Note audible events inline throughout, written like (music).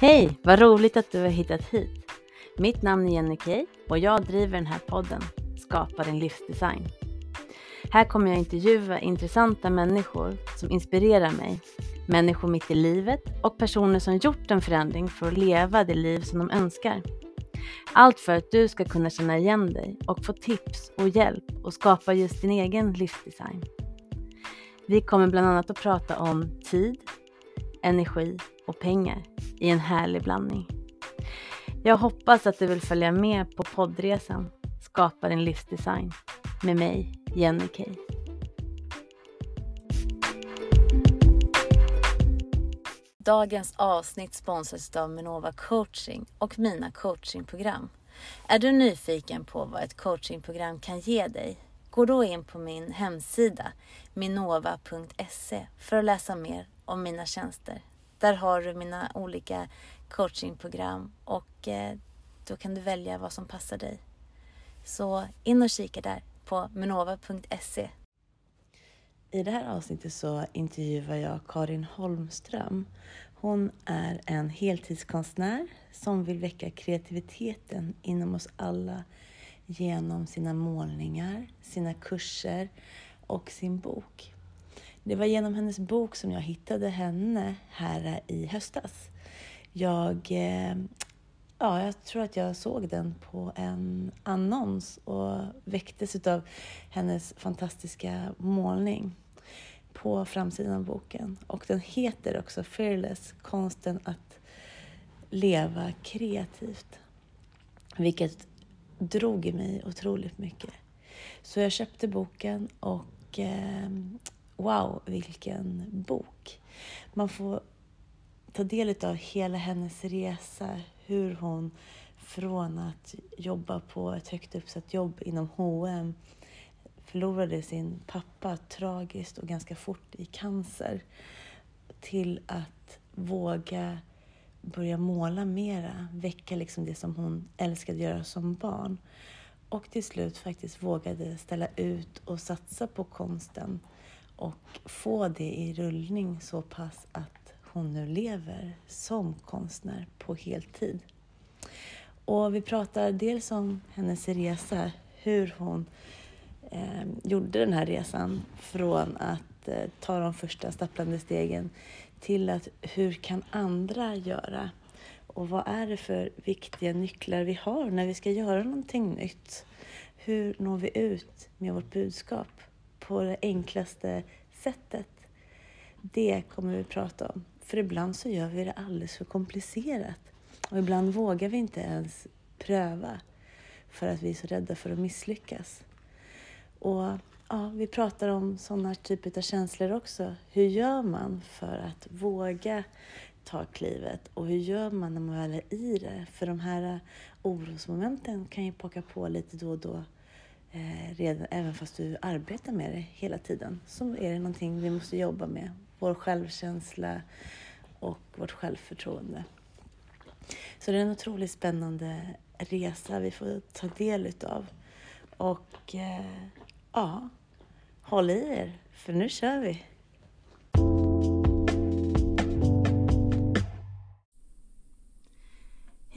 Hej, vad roligt att du har hittat hit. Mitt namn är Jenny Key och jag driver den här podden Skapa din livsdesign. Här kommer jag intervjua intressanta människor som inspirerar mig, människor mitt i livet och personer som gjort en förändring för att leva det liv som de önskar. Allt för att du ska kunna känna igen dig och få tips och hjälp och skapa just din egen livsdesign. Vi kommer bland annat att prata om tid, energi och pengar i en härlig blandning. Jag hoppas att du vill följa med på poddresan Skapa din livsdesign med mig, Jenny Kay. Dagens avsnitt sponsras av Minova coaching och mina coachingprogram. Är du nyfiken på vad ett coachingprogram kan ge dig? Gå då in på min hemsida minova.se för att läsa mer om mina tjänster. Där har du mina olika coachingprogram och eh, då kan du välja vad som passar dig. Så in och kika där på minova.se. I det här avsnittet så intervjuar jag Karin Holmström. Hon är en heltidskonstnär som vill väcka kreativiteten inom oss alla genom sina målningar, sina kurser och sin bok. Det var genom hennes bok som jag hittade henne här i höstas. Jag, eh, ja, jag tror att jag såg den på en annons och väcktes av hennes fantastiska målning på framsidan av boken. Och den heter också Fearless, konsten att leva kreativt. Vilket drog i mig otroligt mycket. Så jag köpte boken och eh, wow, vilken bok! Man får ta del av hela hennes resa, hur hon från att jobba på ett högt uppsatt jobb inom H&M förlorade sin pappa tragiskt och ganska fort i cancer till att våga börja måla mera, väcka liksom det som hon älskade göra som barn. Och till slut faktiskt vågade ställa ut och satsa på konsten och få det i rullning så pass att hon nu lever som konstnär på heltid. Och vi pratar dels om hennes resa, hur hon eh, gjorde den här resan från att eh, ta de första stapplande stegen till att hur kan andra göra? Och vad är det för viktiga nycklar vi har när vi ska göra någonting nytt? Hur når vi ut med vårt budskap på det enklaste sättet? Det kommer vi prata om. För ibland så gör vi det alldeles för komplicerat. Och ibland vågar vi inte ens pröva för att vi är så rädda för att misslyckas. Och ja, vi pratar om sådana typer av känslor också. Hur gör man för att våga ta klivet och hur gör man när man väl är i det? För de här eh, orosmomenten kan ju pocka på lite då och då eh, redan, även fast du arbetar med det hela tiden. Så är det någonting vi måste jobba med. Vår självkänsla och vårt självförtroende. Så det är en otroligt spännande resa vi får ta del utav. Och eh, ja, håll i er, för nu kör vi!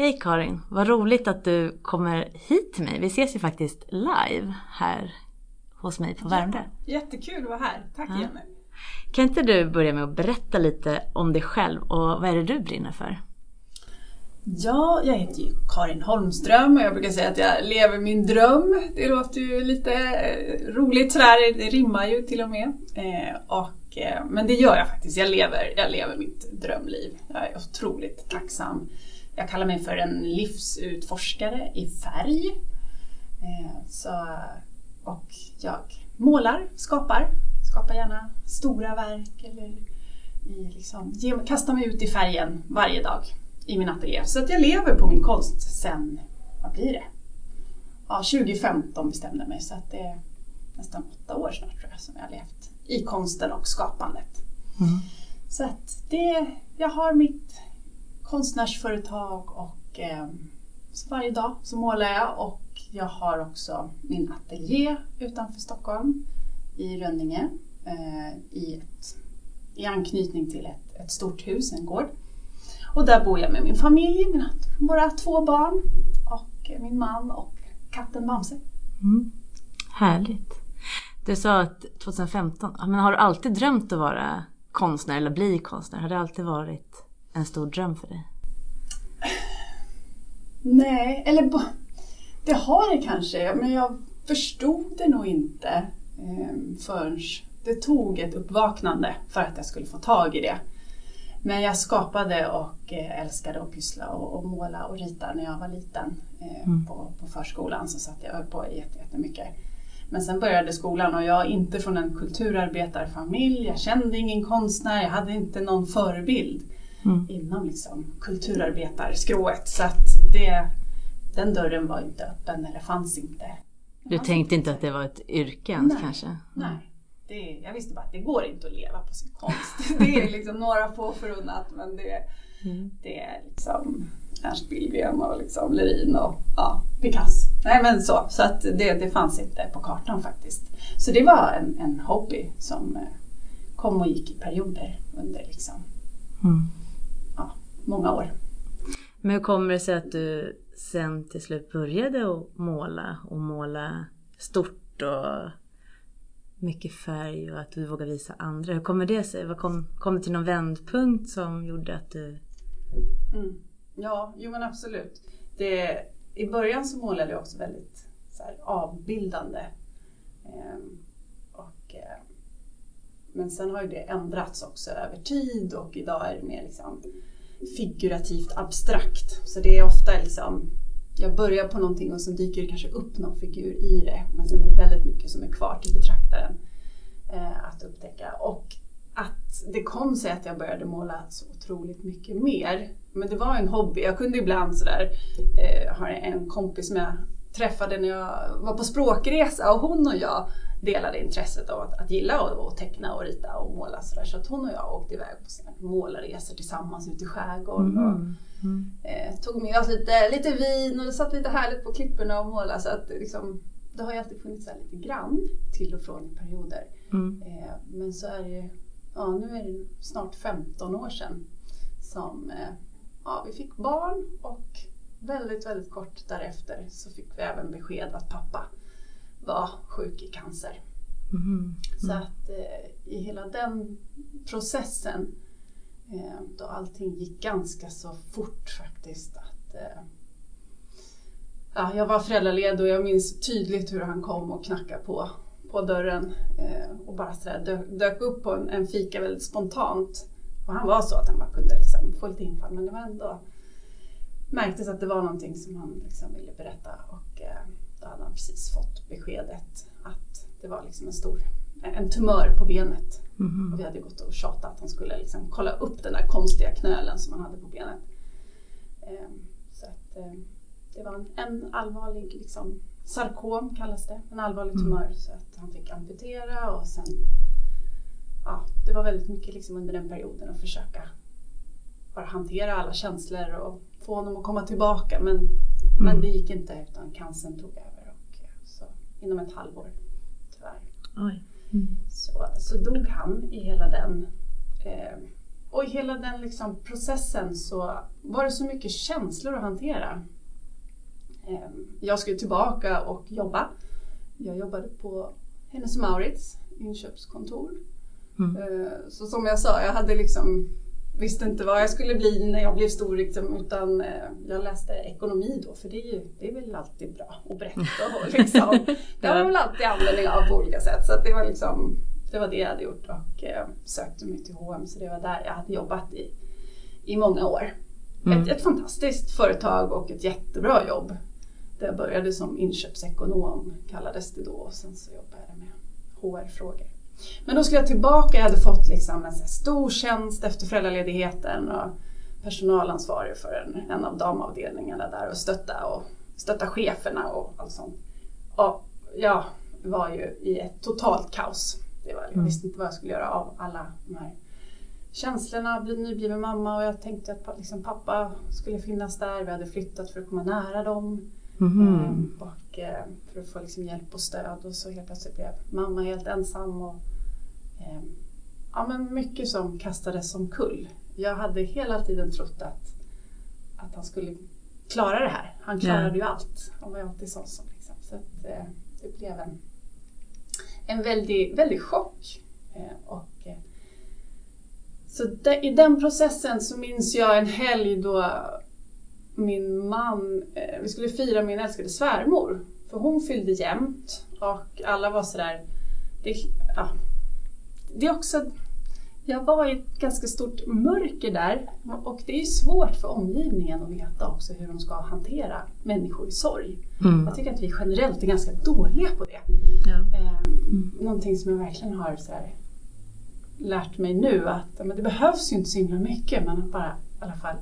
Hej Karin! Vad roligt att du kommer hit till mig. Vi ses ju faktiskt live här hos mig på Värmdö. Jättekul att vara här. Tack ja. Jenny! Kan inte du börja med att berätta lite om dig själv och vad är det du brinner för? Ja, jag heter ju Karin Holmström och jag brukar säga att jag lever min dröm. Det låter ju lite eh, roligt sådär, det rimmar ju till och med. Eh, och, eh, men det gör jag faktiskt, jag lever, jag lever mitt drömliv. Jag är otroligt tacksam. Jag kallar mig för en livsutforskare i färg. Så, och jag målar, skapar, skapar gärna stora verk eller liksom, kastar mig ut i färgen varje dag i min ateljé. Så att jag lever på min konst sen, vad blir det? Ja, 2015 bestämde jag mig så att det är nästan åtta år snart tror jag som jag har levt i konsten och skapandet. Mm. Så att det, jag har mitt konstnärsföretag och eh, så varje dag så målar jag och jag har också min ateljé utanför Stockholm i Rönninge eh, i, ett, i anknytning till ett, ett stort hus, en gård. Och där bor jag med min familj, mina, våra två barn och min man och katten Bamse. Mm. Härligt. Du sa att 2015, men har du alltid drömt att vara konstnär eller bli konstnär? Har det alltid varit en stor dröm för dig? Nej, eller det har det kanske, men jag förstod det nog inte eh, förrän det tog ett uppvaknande för att jag skulle få tag i det. Men jag skapade och eh, älskade att pyssla och, och måla och rita när jag var liten. Eh, mm. på, på förskolan så satt jag höll på jättemycket. Men sen började skolan och jag är inte från en kulturarbetarfamilj. Jag kände ingen konstnär, jag hade inte någon förebild mm. inom liksom kulturarbetarskrået. Så att det, den dörren var inte öppen eller fanns inte. Du tänkte inte att det var ett yrke ens kanske? Mm. Nej. Det, jag visste bara att det går inte att leva på sin konst. (laughs) Det är liksom några få förunnat men det, mm. det är liksom Ernst Billgren och liksom Lerin och ja, Picasso. Nej men så, så att det, det fanns inte på kartan faktiskt. Så det var en, en hobby som eh, kom och gick i perioder under liksom, mm. Många år. Men hur kommer det sig att du sen till slut började att måla och måla stort och mycket färg och att du vågar visa andra. Hur kommer det sig? Vad kom, kom det till någon vändpunkt som gjorde att du... Mm. Ja, jo men absolut. Det, I början så målade jag också väldigt så här, avbildande. Ehm, och, eh, men sen har ju det ändrats också över tid och idag är det mer liksom figurativt abstrakt. Så det är ofta liksom jag börjar på någonting och så dyker det kanske upp någon figur i det. Men sen är det väldigt mycket som är kvar till betraktaren eh, att upptäcka. Och att det kom sig att jag började måla så otroligt mycket mer. Men det var en hobby. Jag kunde ibland sådär, eh, jag har en kompis som jag träffade när jag var på språkresa och hon och jag delade intresset av att, att gilla att teckna och rita och måla. Så, där. så att hon och jag åkte iväg på målarresor tillsammans ute i skärgården. Mm. Och, mm. Eh, tog med oss lite, lite vin och satt lite härligt på klipporna och målade. Så att, liksom, det har ju alltid funnits där lite grann till och från i perioder. Mm. Eh, men så är det ja, nu är det snart 15 år sedan som eh, ja, vi fick barn och väldigt, väldigt kort därefter så fick vi även besked att pappa var sjuk i cancer. Mm. Mm. Så att eh, i hela den processen eh, då allting gick ganska så fort faktiskt. Att, eh, ja, jag var föräldraledig och jag minns tydligt hur han kom och knackade på, på dörren eh, och bara sådär dök, dök upp på en, en fika väldigt spontant. Och han var så att han bara kunde liksom få lite infall men det var ändå märktes att det var någonting som han liksom ville berätta och eh, då hade han precis fått beskedet att det var liksom en stor en tumör på benet. Mm. Och vi hade gått och tjatat att han skulle liksom kolla upp den där konstiga knölen som han hade på benet. Eh, så att, eh, det var en, allvarlig liksom, sarkom kallas det, en allvarlig mm. tumör så att han fick amputera och sen ja, det var väldigt mycket liksom under den perioden att försöka bara hantera alla känslor och få honom att komma tillbaka men, mm. men det gick inte utan cancern tog över inom ett halvår tyvärr. Mm. Så, så dog han i hela den eh, och i hela den liksom processen så var det så mycket känslor att hantera. Eh, jag skulle tillbaka och jobba. Jag jobbade på Hennes Maurits inköpskontor. Mm. Eh, så som jag sa, jag hade liksom visste inte vad jag skulle bli när jag blev stor liksom, utan eh, jag läste ekonomi då för det är, ju, det är väl alltid bra att berätta och (laughs) liksom, det har man väl alltid användning av på olika sätt så det var liksom det var det jag hade gjort och eh, sökte mig till H&M så det var där jag hade jobbat i, i många år. Mm. Ett, ett fantastiskt företag och ett jättebra jobb. Där jag började som inköpsekonom kallades det då och sen så jobbade jag med HR-frågor. Men då skulle jag tillbaka, jag hade fått liksom en stor tjänst efter föräldraledigheten och personalansvarig för en, en av damavdelningarna där och stötta, och stötta cheferna och allt sånt. Och jag var ju i ett totalt kaos. Det var, jag mm. visste inte vad jag skulle göra av alla de här känslorna, bli nybliven mamma och jag tänkte att liksom, pappa skulle finnas där. Vi hade flyttat för att komma nära dem. Mm. och eh, för att få liksom hjälp och stöd och så helt plötsligt blev mamma helt ensam. Och, ehm, ja, men mycket som kastades som kull jag hade hela tiden trott att, att han skulle klara det här. Han klarade ju allt. Han var ju alltid sån som liksom. Så att, eh, det blev en, en väldig, väldig chock. Eh, och, eh, så de, i den processen så minns jag en helg då min man, eh, vi skulle fira min älskade svärmor. För hon fyllde jämnt och alla var sådär, det, ja, det är också, jag var i ett ganska stort mörker där och det är svårt för omgivningen att veta också hur de ska hantera människor i sorg. Mm. Jag tycker att vi generellt är ganska dåliga på det. Ja. Eh, Någonting som jag verkligen har så här, lärt mig nu att men det behövs ju inte så himla mycket men att bara i alla fall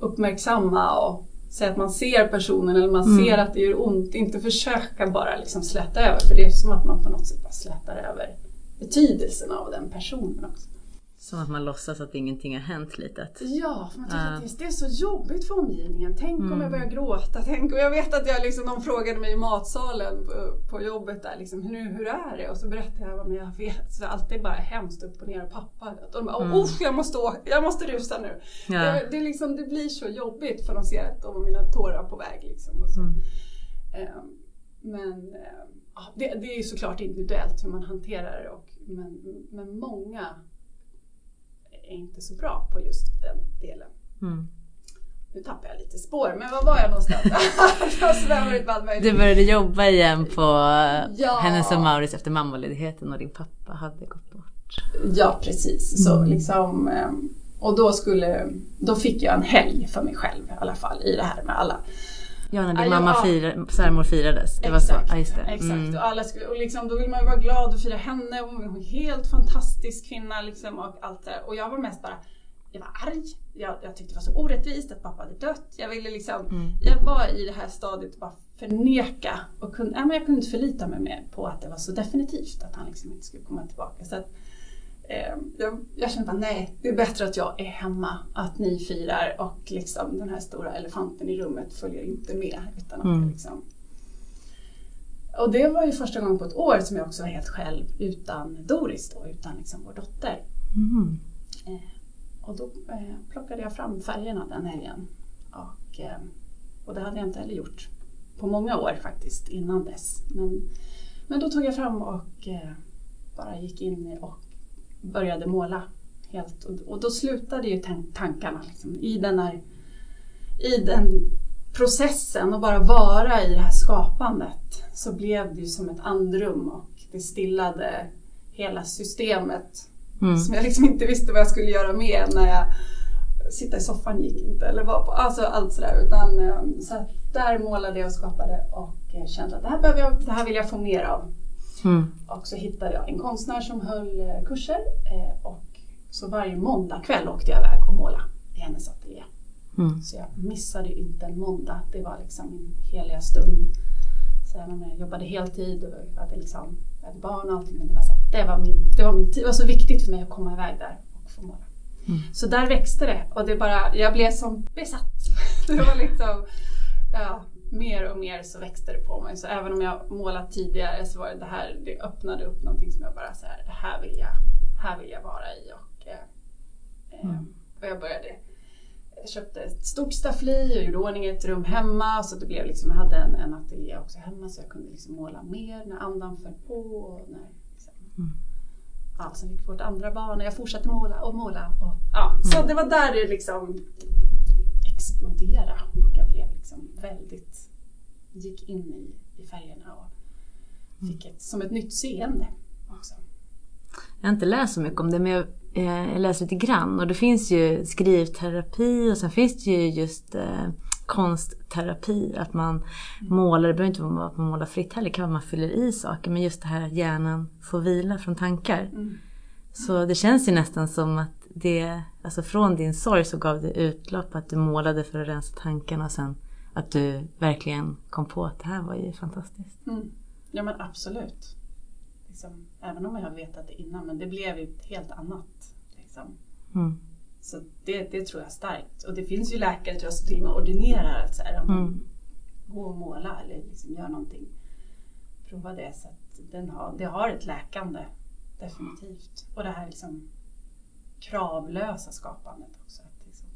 uppmärksamma och säga att man ser personen eller man Mm. ser att det gör ont. Inte försöka bara liksom släta över för det är som att man på något sätt bara slätar över betydelsen av den personen också. Som att man låtsas att ingenting har hänt lite. Att- Ja, för man tycker Ja. att det- är så jobbigt för omgivningen. Tänk om Mm. jag börjar gråta. Tänk, och jag vet att jag liksom, de frågade mig i matsalen på, på jobbet där, liksom, hur, hur är det? Och så berättade jag vad jag vet. Så allt är bara hemskt upp och ner och pappa. Och de bara, Mm. mm. jag måste åka, jag måste rusa nu. Ja. Det, det, liksom, det blir så jobbigt för de ser att de och mina tårar på väg. Liksom, och så. Mm. Ehm, men ja, det, det är ju såklart individuellt hur man hanterar det. Och, men, men många är inte så bra på just den delen. Mm. Nu tappar jag lite spår, men var var jag någonstans? (laughs) jag svävar ut på allt möjligt. Du började jobba igen på Ja. Hennes och Mauritz efter mammaledigheten och din pappa hade gått bort. Ja, precis. Så Mm. liksom, ehm, och då, skulle, då fick jag en helg för mig själv i alla fall i det här med alla. Ja, när din Ja, ja. mamma fira, svärmor firades. Det var Exakt, så. Ja, just det. exakt. Mm. Och, alla skulle, och liksom, då vill man ju vara glad och fira henne. Hon var en helt fantastisk kvinna liksom, och allt det där. Och jag var mest bara, jag var arg. Jag, jag tyckte det var så orättvist att pappa hade dött. Jag ville liksom, Mm. jag var i det här stadiet att bara förneka och kunde, ja, men jag kunde inte förlita mig mer på att det var så definitivt att han liksom inte skulle komma tillbaka. Så att, jag, jag kände bara nej, det är bättre att jag är hemma, att ni firar och liksom den här stora elefanten i rummet följer inte med. Utan att Mm. liksom, och det var ju första gången på ett år som jag också var helt själv utan Doris då, utan liksom vår dotter. Mm. Och då eh, plockade jag fram färgerna den helgen. Och, eh, och det hade jag inte heller gjort på många år faktiskt innan dess. Men, men då tog jag fram och eh, bara gick in och började måla helt. Och, då slutade ju tan- tankarna liksom, i den här i den processen och bara vara i det här skapandet så blev det ju som ett andrum och det stillade hela systemet Mm. som jag liksom inte visste vad jag skulle göra med när jag sitta i soffan gick inte eller var på, alltså allt sådär. Utan, eh, så där målade jag och skapade och eh, kände att det här, behöver jag, det här vill jag få mer av. Mm. Och så hittade jag en konstnär som höll eh, kurser eh, och så varje måndag kväll åkte jag iväg och måla i hennes ateljé. Mm. Så jag missade inte en måndag. Det var liksom min heliga stund. Så även om jag jobbade heltid och hade, liksom, hade barn och allting. Men det var, så, det, var min, det, var min tid. det var så viktigt för mig att komma iväg där och få måla. Mm. Så där växte det och det bara, jag blev som besatt. (laughs) Det var liksom, ja, mer och mer så växte det på mig. Så även om jag målat tidigare så var det det här, det öppnade upp någonting som jag bara så här, det här vill jag, här vill jag vara i. Och, eh, eh, Mm. och jag började jag köpte ett stort staffli och gjorde i ordning ett rum hemma. Så det blev liksom, jag hade en, en ateljé också hemma så jag kunde liksom måla mer när andan föll på. Och när, liksom, Mm. ja, sen fick vi vårt andra barn och jag fortsatte måla och måla. Och, ja, Så Mm. det var där det liksom exploderade och jag blev liksom väldigt, gick in i, i färgerna och fick ett, som ett nytt seende också. Jag har inte läst så mycket om det men jag, eh, jag läser lite grann och det finns ju skrivterapi och sen finns det ju just eh, konstterapi. Att man målar, det behöver inte vara att man målar fritt heller, det kan vara att man fyller i saker. Men just det här att hjärnan får vila från tankar. Mm. Så det känns ju nästan som att det, alltså från din sorg så gav det utlopp att du målade för att rensa tankarna och sen att du verkligen kom på att det här var ju fantastiskt. Mm. Ja men absolut. Liksom, även om jag har vetat det innan men det blev ju helt annat. Liksom. Mm. Så det, det tror jag starkt. Och det finns ju läkare tror jag, som till och med ordinerar att så här, Mm. gå och måla eller liksom gör någonting. Prova det. Så att den har, det har ett läkande. Definitivt. Och det här liksom kravlösa skapandet också. Att liksom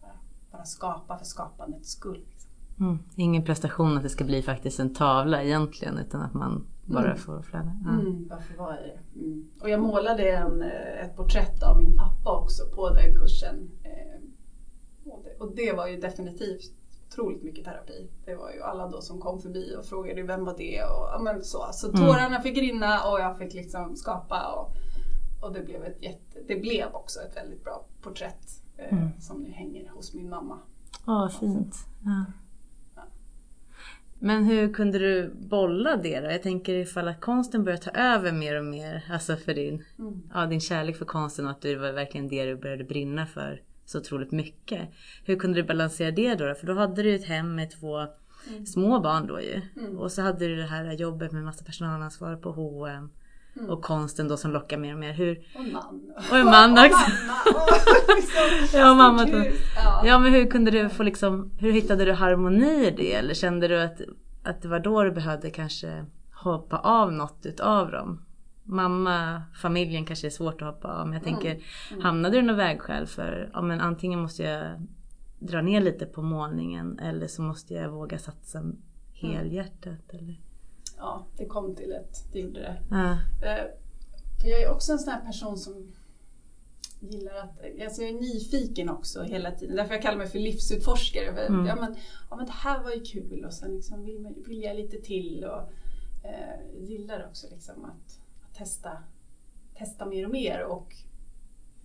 bara, bara skapa för skapandets skull. Liksom. Mm. Ingen prestation att det ska bli faktiskt en tavla egentligen utan att man bara mm. får flöda. Ja. Mm, bara får vara i det. Mm. Och jag målade en, eh, ett porträtt av min pappa också på den kursen. Eh, och, det, var ju definitivt otroligt mycket terapi. Det var ju alla då som kom förbi och frågade vem var det och ja, men så. Så mm. tårarna fick rinna och jag fick liksom skapa och, och det, blev ett jätte, det blev också ett väldigt bra porträtt eh, mm. som nu hänger hos min mamma. Ja, fint. Ja. Men hur kunde du bolla det då? Jag tänker ifall att konsten börjar ta över mer och mer, alltså för din, mm. ja, din kärlek för konsten och att det var verkligen det du började brinna för så otroligt mycket. Hur kunde du balansera det då? För då hade du ett hem med två mm. små barn då ju. Mm. Och så hade du det här jobbet med massa personalansvar på H&M Mm. Och konsten då som lockar mer och mer. Hur... Och en man. Och en man också. (laughs) ja, mamma. Ja. ja men hur kunde du få liksom, hur hittade du harmoni i det? Eller kände du att, att det var då du behövde kanske hoppa av något utav dem? Mamma, familjen kanske är svårt att hoppa av men jag mm. tänker mm. hamnade du i något vägskäl för ja, men antingen måste jag dra ner lite på målningen eller så måste jag våga satsa helhjärtat. Eller? Ja, det kom till ett, det gjorde det. Eh, för jag är också en sån här person som gillar att, alltså jag är nyfiken också hela tiden. Därför jag kallar mig för livsutforskare. Mm. Ja, men, ja men det här var ju kul och sen liksom vill, vill jag lite till och eh, gillar också liksom att testa, testa mer och mer och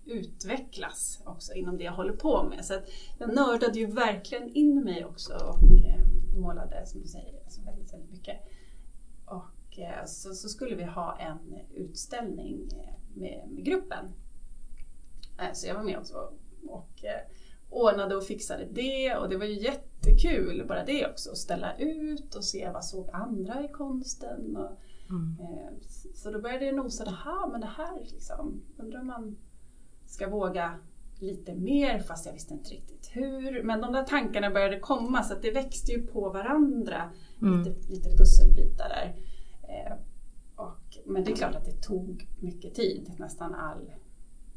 utvecklas också inom det jag håller på med. Så att jag nördade ju verkligen in mig också och eh, målade som du säger alltså väldigt, väldigt mycket. Eh, så, så, skulle vi ha en utställning eh, med, med gruppen. Så jag var med också och ordnade och fixade det och det var ju jättekul bara det också, att ställa ut och se vad såg andra i konsten. Och, Mm. Eh, så då började jag nosa, det här, men det här liksom, undrar om man ska våga lite mer fast jag visste inte riktigt hur. Men de där tankarna började komma så att det växte ju på varandra. Mm. Lite, lite pusselbitar där. Eh, och, men det är klart att det tog mycket tid, nästan all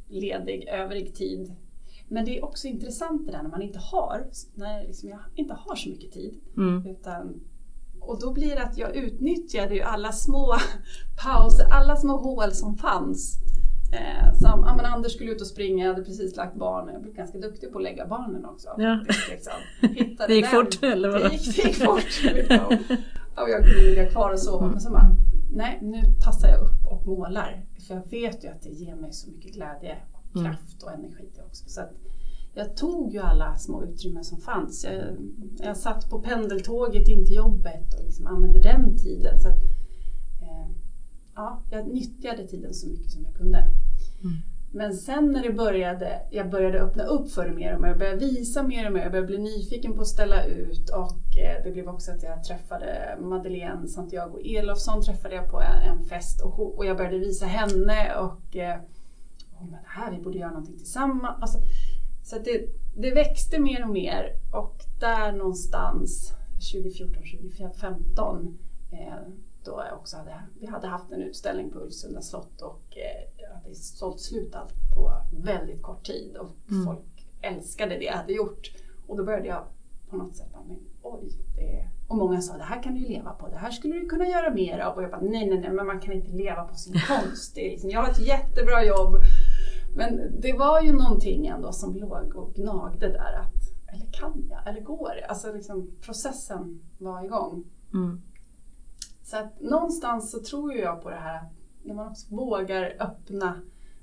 ledig övrig tid. Men det är också intressant det där när man inte har, när liksom jag inte har så mycket tid. Mm. Utan och då blir det att jag utnyttjade ju alla små (laughs) pauser, alla små hål som fanns. Eh, som, ja, men Anders skulle ut och springa, jag hade precis lagt barnen. Jag blev ganska duktig på att lägga barnen också. Ja. Liksom. (laughs) det gick den. fort eller vadå? Det gick, det gick fort. (laughs) Liksom. Och jag kunde ligga kvar och sova. Mm. Men så bara, nej nu tassar jag upp och målar. För jag vet ju att det ger mig så mycket glädje, och mm. kraft och energi också. Så jag tog ju alla små utrymmen som fanns. Jag, jag satt på pendeltåget in till jobbet och liksom använde den tiden. Så att, eh, ja, jag nyttjade tiden så mycket som jag kunde. Mm. Men sen när det började, jag började öppna upp för det mer och mer, jag började visa mer och mer, jag började bli nyfiken på att ställa ut och eh, det blev också att jag träffade Madeleine Santiago Elofsson träffade jag på en, fest och, jag började visa henne och eh, oh, men här, vi borde göra någonting tillsammans. Alltså, så det, det växte mer och mer och där någonstans 2014-2015 eh, då jag också hade, vi hade haft en utställning på Ulvsunda slott och eh, hade sålt slut allt på väldigt kort tid och mm. folk älskade det jag hade gjort. Och då började jag på något sätt, men, oj, det, och många sa det här kan du ju leva på, det här skulle du kunna göra mer av. Och jag bara, nej, nej, nej, men man kan inte leva på sin (laughs) konst. Det är liksom, jag har ett jättebra jobb men det var ju någonting ändå som låg och gnagde där. Att, eller kan jag? Eller går det? Alltså liksom, processen var igång. Mm. Så att någonstans så tror jag på det här att när man också vågar öppna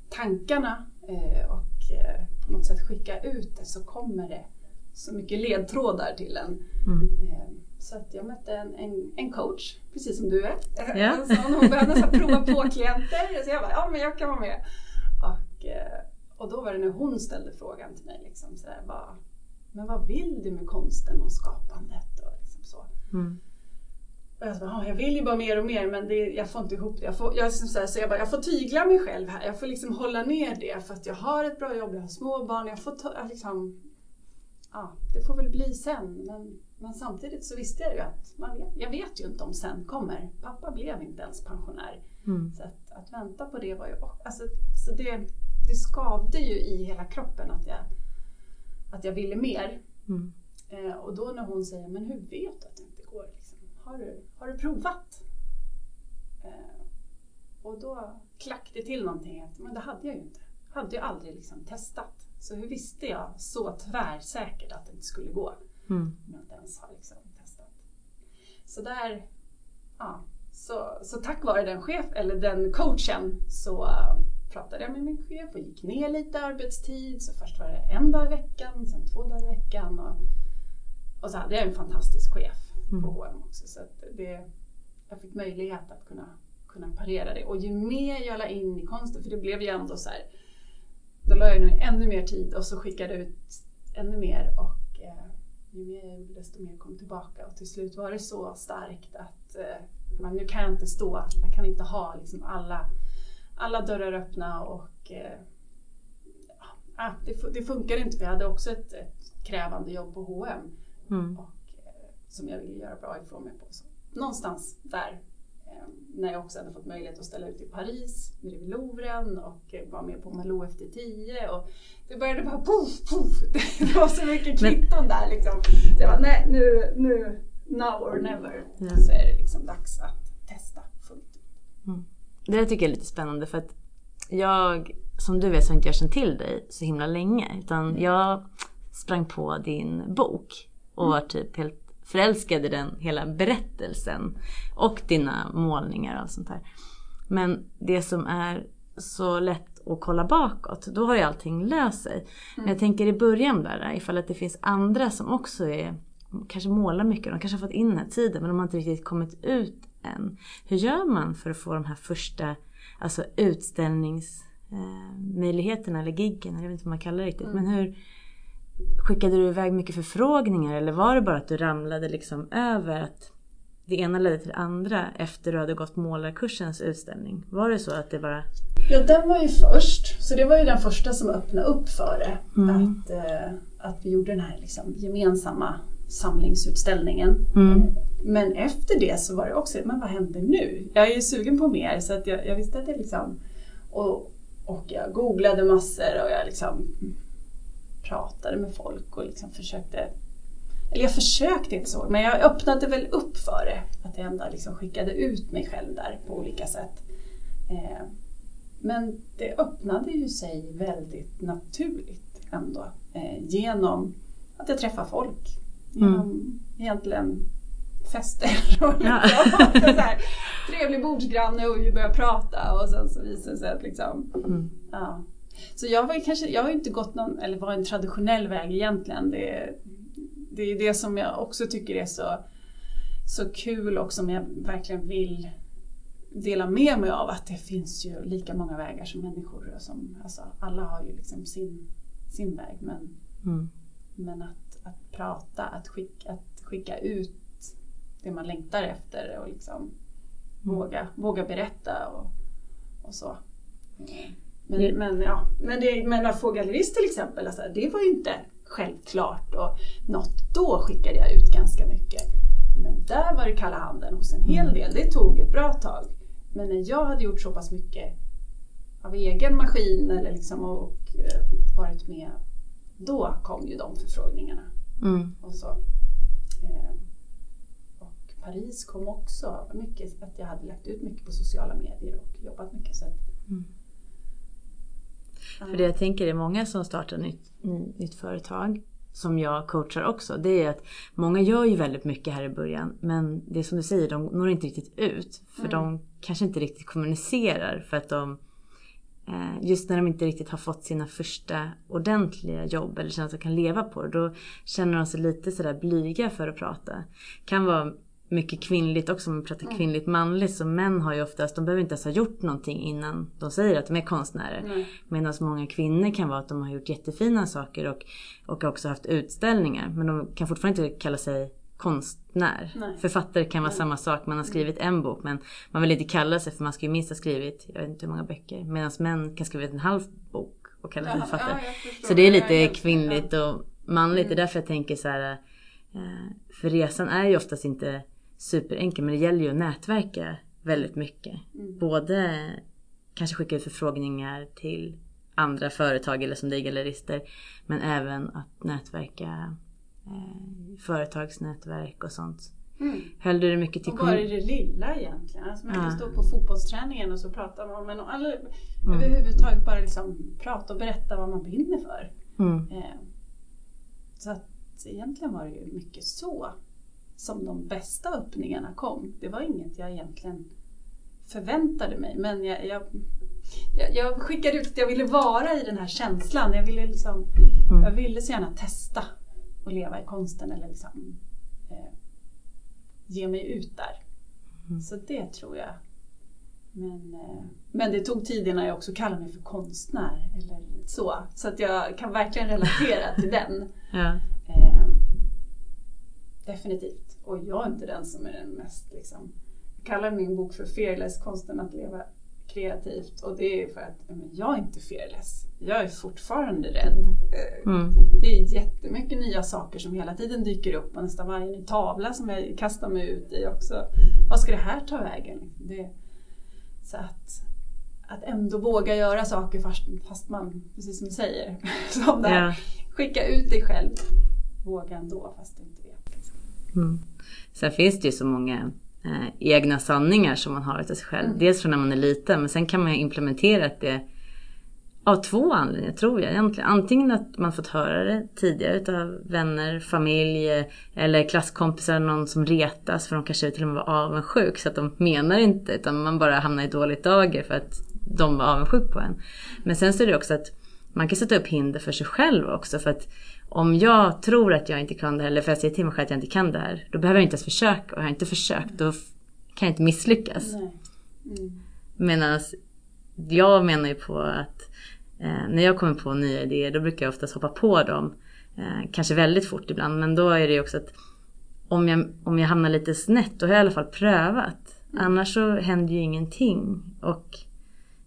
tankarna eh, och eh, på något sätt skicka ut det så kommer det så mycket ledtrådar till en. Mm. Eh, så att jag mötte en, en, en, coach, precis som du är. Yeah. (laughs) hon behövde prova på klienter. Så jag bara, ja men jag kan vara med. Och, och då var det när hon ställde frågan till mig, liksom, så där, bara, men vad vill du med konsten och skapandet? Och liksom så. Mm. Och jag, bara, jag vill ju bara mer och mer men det, jag får inte ihop det. Jag får, jag, så, här, så jag, bara, jag får tygla mig själv här. Jag får liksom hålla ner det för att jag har ett bra jobb, jag har små barn. Jag får ta, liksom, ja, det får väl bli sen. Men, men samtidigt så visste jag ju att man vet, jag vet ju inte om sen kommer. Pappa blev inte ens pensionär. Mm. Så att, att, vänta på det var ju... Alltså, så det, det skavde ju i hela kroppen att jag, att jag ville mer. Mm. Eh, och då när hon säger, men hur vet du att det inte går? Har, du, har du provat? Eh, och då klack det till någonting, att, men det hade jag ju inte. hade ju aldrig liksom testat. Så hur visste jag så tvärsäkert att det inte skulle gå? Mm. Om jag inte ens har liksom testat. Så där, ja. Så, så tack vare den chef, eller den coachen så uh, pratade jag med min chef och gick ner lite arbetstid. Så först var det en dag i veckan, sen två dagar i veckan. Och, och så hade jag en fantastisk chef Mm. på H&M också. Så det, jag fick möjlighet att kunna, kunna parera det. Och ju mer jag la in i konsten, för det blev ju ändå så här, då la jag nu ännu mer tid och så skickade jag ut ännu mer. Och eh, ju mer jag gjorde desto mer kom tillbaka. Och till slut var det så starkt att eh, men nu kan jag inte stå, jag kan inte ha liksom alla, alla dörrar öppna och eh, ja, det, det funkar inte för jag hade också ett, ett krävande jobb på H&M Mm. och, som jag ville göra bra ifrån mig på. Så, någonstans där, eh, när jag också hade fått möjlighet att ställa ut i Paris, med Louvren och eh, var med på Malou efter tio. Och det började bara poff, poff. (laughs) Det var så mycket kvitton där liksom. Så jag bara, nej nu, nu, now or never. Ja. Så är det liksom dags att testa fullt ut. Det där tycker jag är lite spännande för att jag, som du vet så har inte jag känt till dig så himla länge. Utan jag sprang på din bok och var typ helt förälskad i den hela berättelsen. Och dina målningar och sånt där. Men det som är så lätt att kolla bakåt, då har ju allting löst sig. Men jag tänker i början där, ifall att det finns andra som också är, kanske målar mycket, de kanske har fått in den här tiden men de har inte riktigt kommit ut än. Hur gör man för att få de här första alltså utställningsmöjligheterna eller giggen, jag vet inte vad man kallar det riktigt. Men hur skickade du iväg mycket förfrågningar eller var det bara att du ramlade liksom över att det ena ledde till det andra efter du hade gått målarkursens utställning? Var det så att det bara... Ja, den var ju först. Så det var ju den första som öppnade upp för det. Mm. Att, eh, att vi gjorde den här liksom, gemensamma samlingsutställningen. Mm. Men efter det så var det också, men vad händer nu? Jag är ju sugen på mer så att jag, jag visste att det liksom... Och, och jag googlade massor och jag liksom pratade med folk och liksom försökte... Eller jag försökte inte så, men jag öppnade väl upp för det. Att jag ändå liksom skickade ut mig själv där på olika sätt. Eh, men det öppnade ju sig väldigt naturligt ändå. Eh, genom att jag träffar folk. Genom egentligen fester (laughs) och Ja. (laughs) så här, trevlig bordsgranne och vi börjar prata och sen så visar det sig att liksom, Mm. ja. Så jag var kanske, jag har inte gått någon, eller var en traditionell väg egentligen. Det, det är det som jag också tycker är så, så kul och som jag verkligen vill dela med mig av att det finns ju lika många vägar som människor. Som, alltså, alla har ju liksom sin, sin väg men, Mm. men att, att prata, att skicka, att skicka ut det man längtar efter och liksom våga, våga berätta och, och så. Eh, Men, Det- men, ja, men, det, men att få gallerist till exempel, alltså, det var ju inte självklart och något, då skickade jag ut ganska mycket. Men där var det kalla handen hos en hel del, det tog ett bra tag. Men när jag hade gjort så pass mycket av egen maskin eller liksom och, eh, varit med, då kom ju de förfrågningarna. Mm. Och, så. Eh, och Paris kom också, mycket att jag hade lagt ut mycket på sociala medier och jobbat mycket. Så att, Mm. För det jag tänker är många som startar nytt, ny- nytt företag, som jag coachar också, det är att många gör ju väldigt mycket här i början men det är som du säger, de når inte riktigt ut. För Mm. de kanske inte riktigt kommunicerar för att de eh, Just när de inte riktigt har fått sina första ordentliga jobb eller känner att de kan leva på det, då känner de sig lite sådär blyga för att prata. Kan vara mycket kvinnligt också, om man pratar Mm. kvinnligt manligt, så män har ju oftast, de behöver inte ens ha gjort någonting innan de säger att de är konstnärer. Nej. Medan många kvinnor kan vara att de har gjort jättefina saker och, och också haft utställningar. Men de kan fortfarande inte kalla sig konstnär. Nej. Författare kan vara Nej. samma sak, man har skrivit en bok men man vill inte kalla sig för man ska ju minst ha skrivit, jag vet inte hur många böcker. Medan män kan skriva en halv bok och kalla sig Ja, författare. ja, jag. Så det är Jag lite helt- kvinnligt och manligt. Det är Mm. därför jag tänker så här. eh, För resan är ju oftast inte superenkel men det gäller ju att nätverka väldigt mycket. Mm. Både kanske skicka ut förfrågningar till andra företag eller som dig gallerister. Men även att nätverka eh, företagsnätverk och sånt. Mm. Höll du det mycket till Och bara i det lilla egentligen. Alltså man kan stå på fotbollsträningen och så pratar man med någon. Eller mm. överhuvudtaget bara liksom prata och berätta vad man brinner för. Mm. Eh, så att egentligen var det ju mycket så som de bästa öppningarna kom. Det var inget jag egentligen förväntade mig men jag, jag, jag, skickade ut att jag ville vara i den här känslan. Jag ville, liksom, mm. jag ville så gärna testa att leva i konsten eller liksom, eh, ge mig ut där. Mm. Så det tror jag. Men, eh, men det tog tid innan jag också kallade mig för konstnär. Eller så så att jag kan verkligen relatera till den. (laughs) Ja. Definitivt. Och jag är inte den som är den mest liksom, jag kallar min bok för Fearless, konsten att leva kreativt och det är för att men jag är inte fearless. Jag är fortfarande rädd. Eh, mm. Det är jättemycket nya saker som hela tiden dyker upp och nästan varje ny tavla som jag kastar mig ut i också. Vad ska det här ta vägen? Det, så att, att ändå våga göra saker fast, fast man, precis som du säger, (laughs) som där, ja. skicka ut dig själv. Våga ändå fast inte. Mm. Sen finns det ju så många eh, egna sanningar som man har utav sig själv. Mm. Dels från när man är liten men sen kan man ju implementera det av två anledningar tror jag egentligen. Antingen att man fått höra det tidigare utav vänner, familj eller klasskompisar, någon som retas för de kanske till och med var avundsjuk så att de menar inte utan man bara hamnar i dåligt dager för att de var avundsjuk på en. Men sen så är det också att man kan sätta upp hinder för sig själv också för att om jag tror att jag inte kan det här, eller för jag säger till mig själv att jag inte kan det här, då behöver jag inte ens försöka. Och har jag inte försökt, då kan jag inte misslyckas. Mm. Medan jag menar ju på att eh, när jag kommer på nya idéer, då brukar jag oftast hoppa på dem. Eh, kanske väldigt fort ibland, men då är det ju också att om jag, om jag hamnar lite snett, då har jag i alla fall prövat. Mm. Annars så händer ju ingenting. Och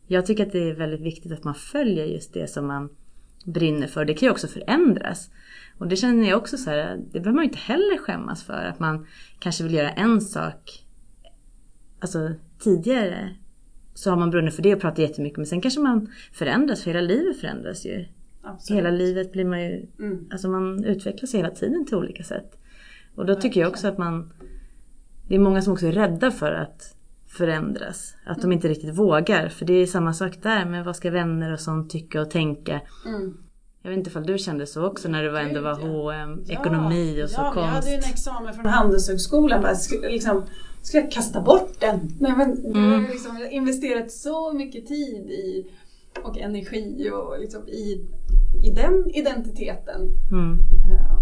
jag tycker att det är väldigt viktigt att man följer just det som man brinner för. Det kan ju också förändras. Och det känner jag också så här, det behöver man ju inte heller skämmas för. Att man kanske vill göra en sak alltså, tidigare. Så har man brunnit för det och pratat jättemycket. Men sen kanske man förändras, för hela livet förändras ju. Absolut. Hela livet blir man ju, mm. alltså man utvecklas hela tiden till olika sätt. Och då tycker jag också att man, det är många som också är rädda för att förändras. Att de inte riktigt vågar. För det är samma sak där med vad ska vänner och sånt tycka och tänka. Mm. Jag vet inte ifall du kände så också när det var ändå var H&M, ja. ekonomi och så ja, konst. jag hade ju en examen från Handelshögskolan. Bara, liksom, skulle jag kasta bort den? Nej, men, mm. liksom, jag har investerat så mycket tid i och energi och liksom i, i den identiteten. Mm. Uh, sen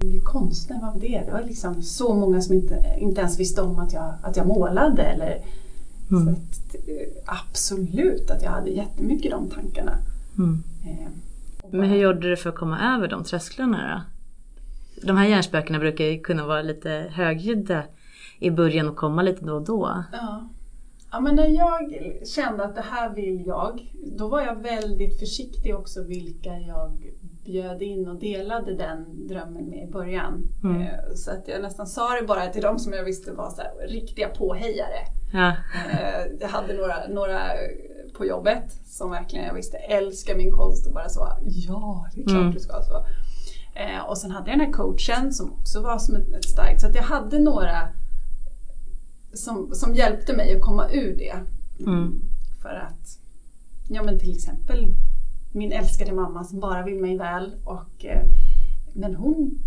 bli konstnär, vad var det? Det var liksom så många som inte, inte ens visste om att jag, att jag målade. Eller, mm. att, absolut att jag hade jättemycket de tankarna. Mm. Eh, Men hur gjorde du för att komma över de trösklarna då? De här hjärnspökena brukar ju kunna vara lite högljudda i början och komma lite då och då. Ja. Ja, men när jag kände att det här vill jag, då var jag väldigt försiktig också vilka jag bjöd in och delade den drömmen med i början. Mm. Eh, så att jag nästan sa det bara till de som jag visste var så här, riktiga påhejare. Ja. Eh, jag hade några, några på jobbet som verkligen jag visste älskar min konst och bara så ja, det är klart mm. du ska så. Eh, och sen hade jag den här coachen som också var som ett, ett starkt, så att jag hade några som, som hjälpte mig att komma ur det. Mm. För att, ja men till exempel min älskade mamma som bara vill mig väl. Och, eh, men hon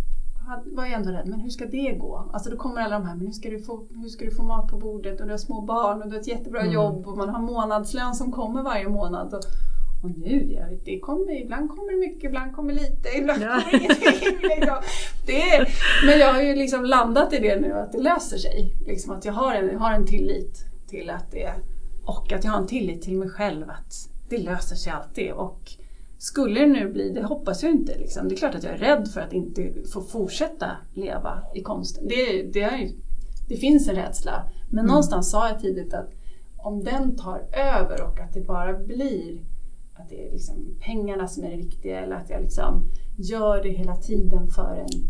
var ju ändå rädd, men hur ska det gå? Alltså då kommer alla de här, men hur ska du få, hur ska du få mat på bordet och du har små barn och du har ett jättebra mm. jobb och man har månadslön som kommer varje månad. Och, och nu, ja, det kommer, ibland kommer det mycket, ibland kommer lite, ibland ja. kommer ingenting. (laughs) Liksom. Det är, men jag har ju liksom landat i det nu, att det löser sig. Liksom att jag har en, har en tillit till att det, och att jag har en tillit till mig själv att det löser sig alltid. Och skulle det nu bli, det hoppas jag inte, liksom. det är klart att jag är rädd för att inte få fortsätta leva i konsten. Det, det, är, det finns en rädsla. Men mm. någonstans sa jag tidigt att om den tar över och att det bara blir att det är liksom pengarna som är det viktiga eller att jag liksom gör det hela tiden för en,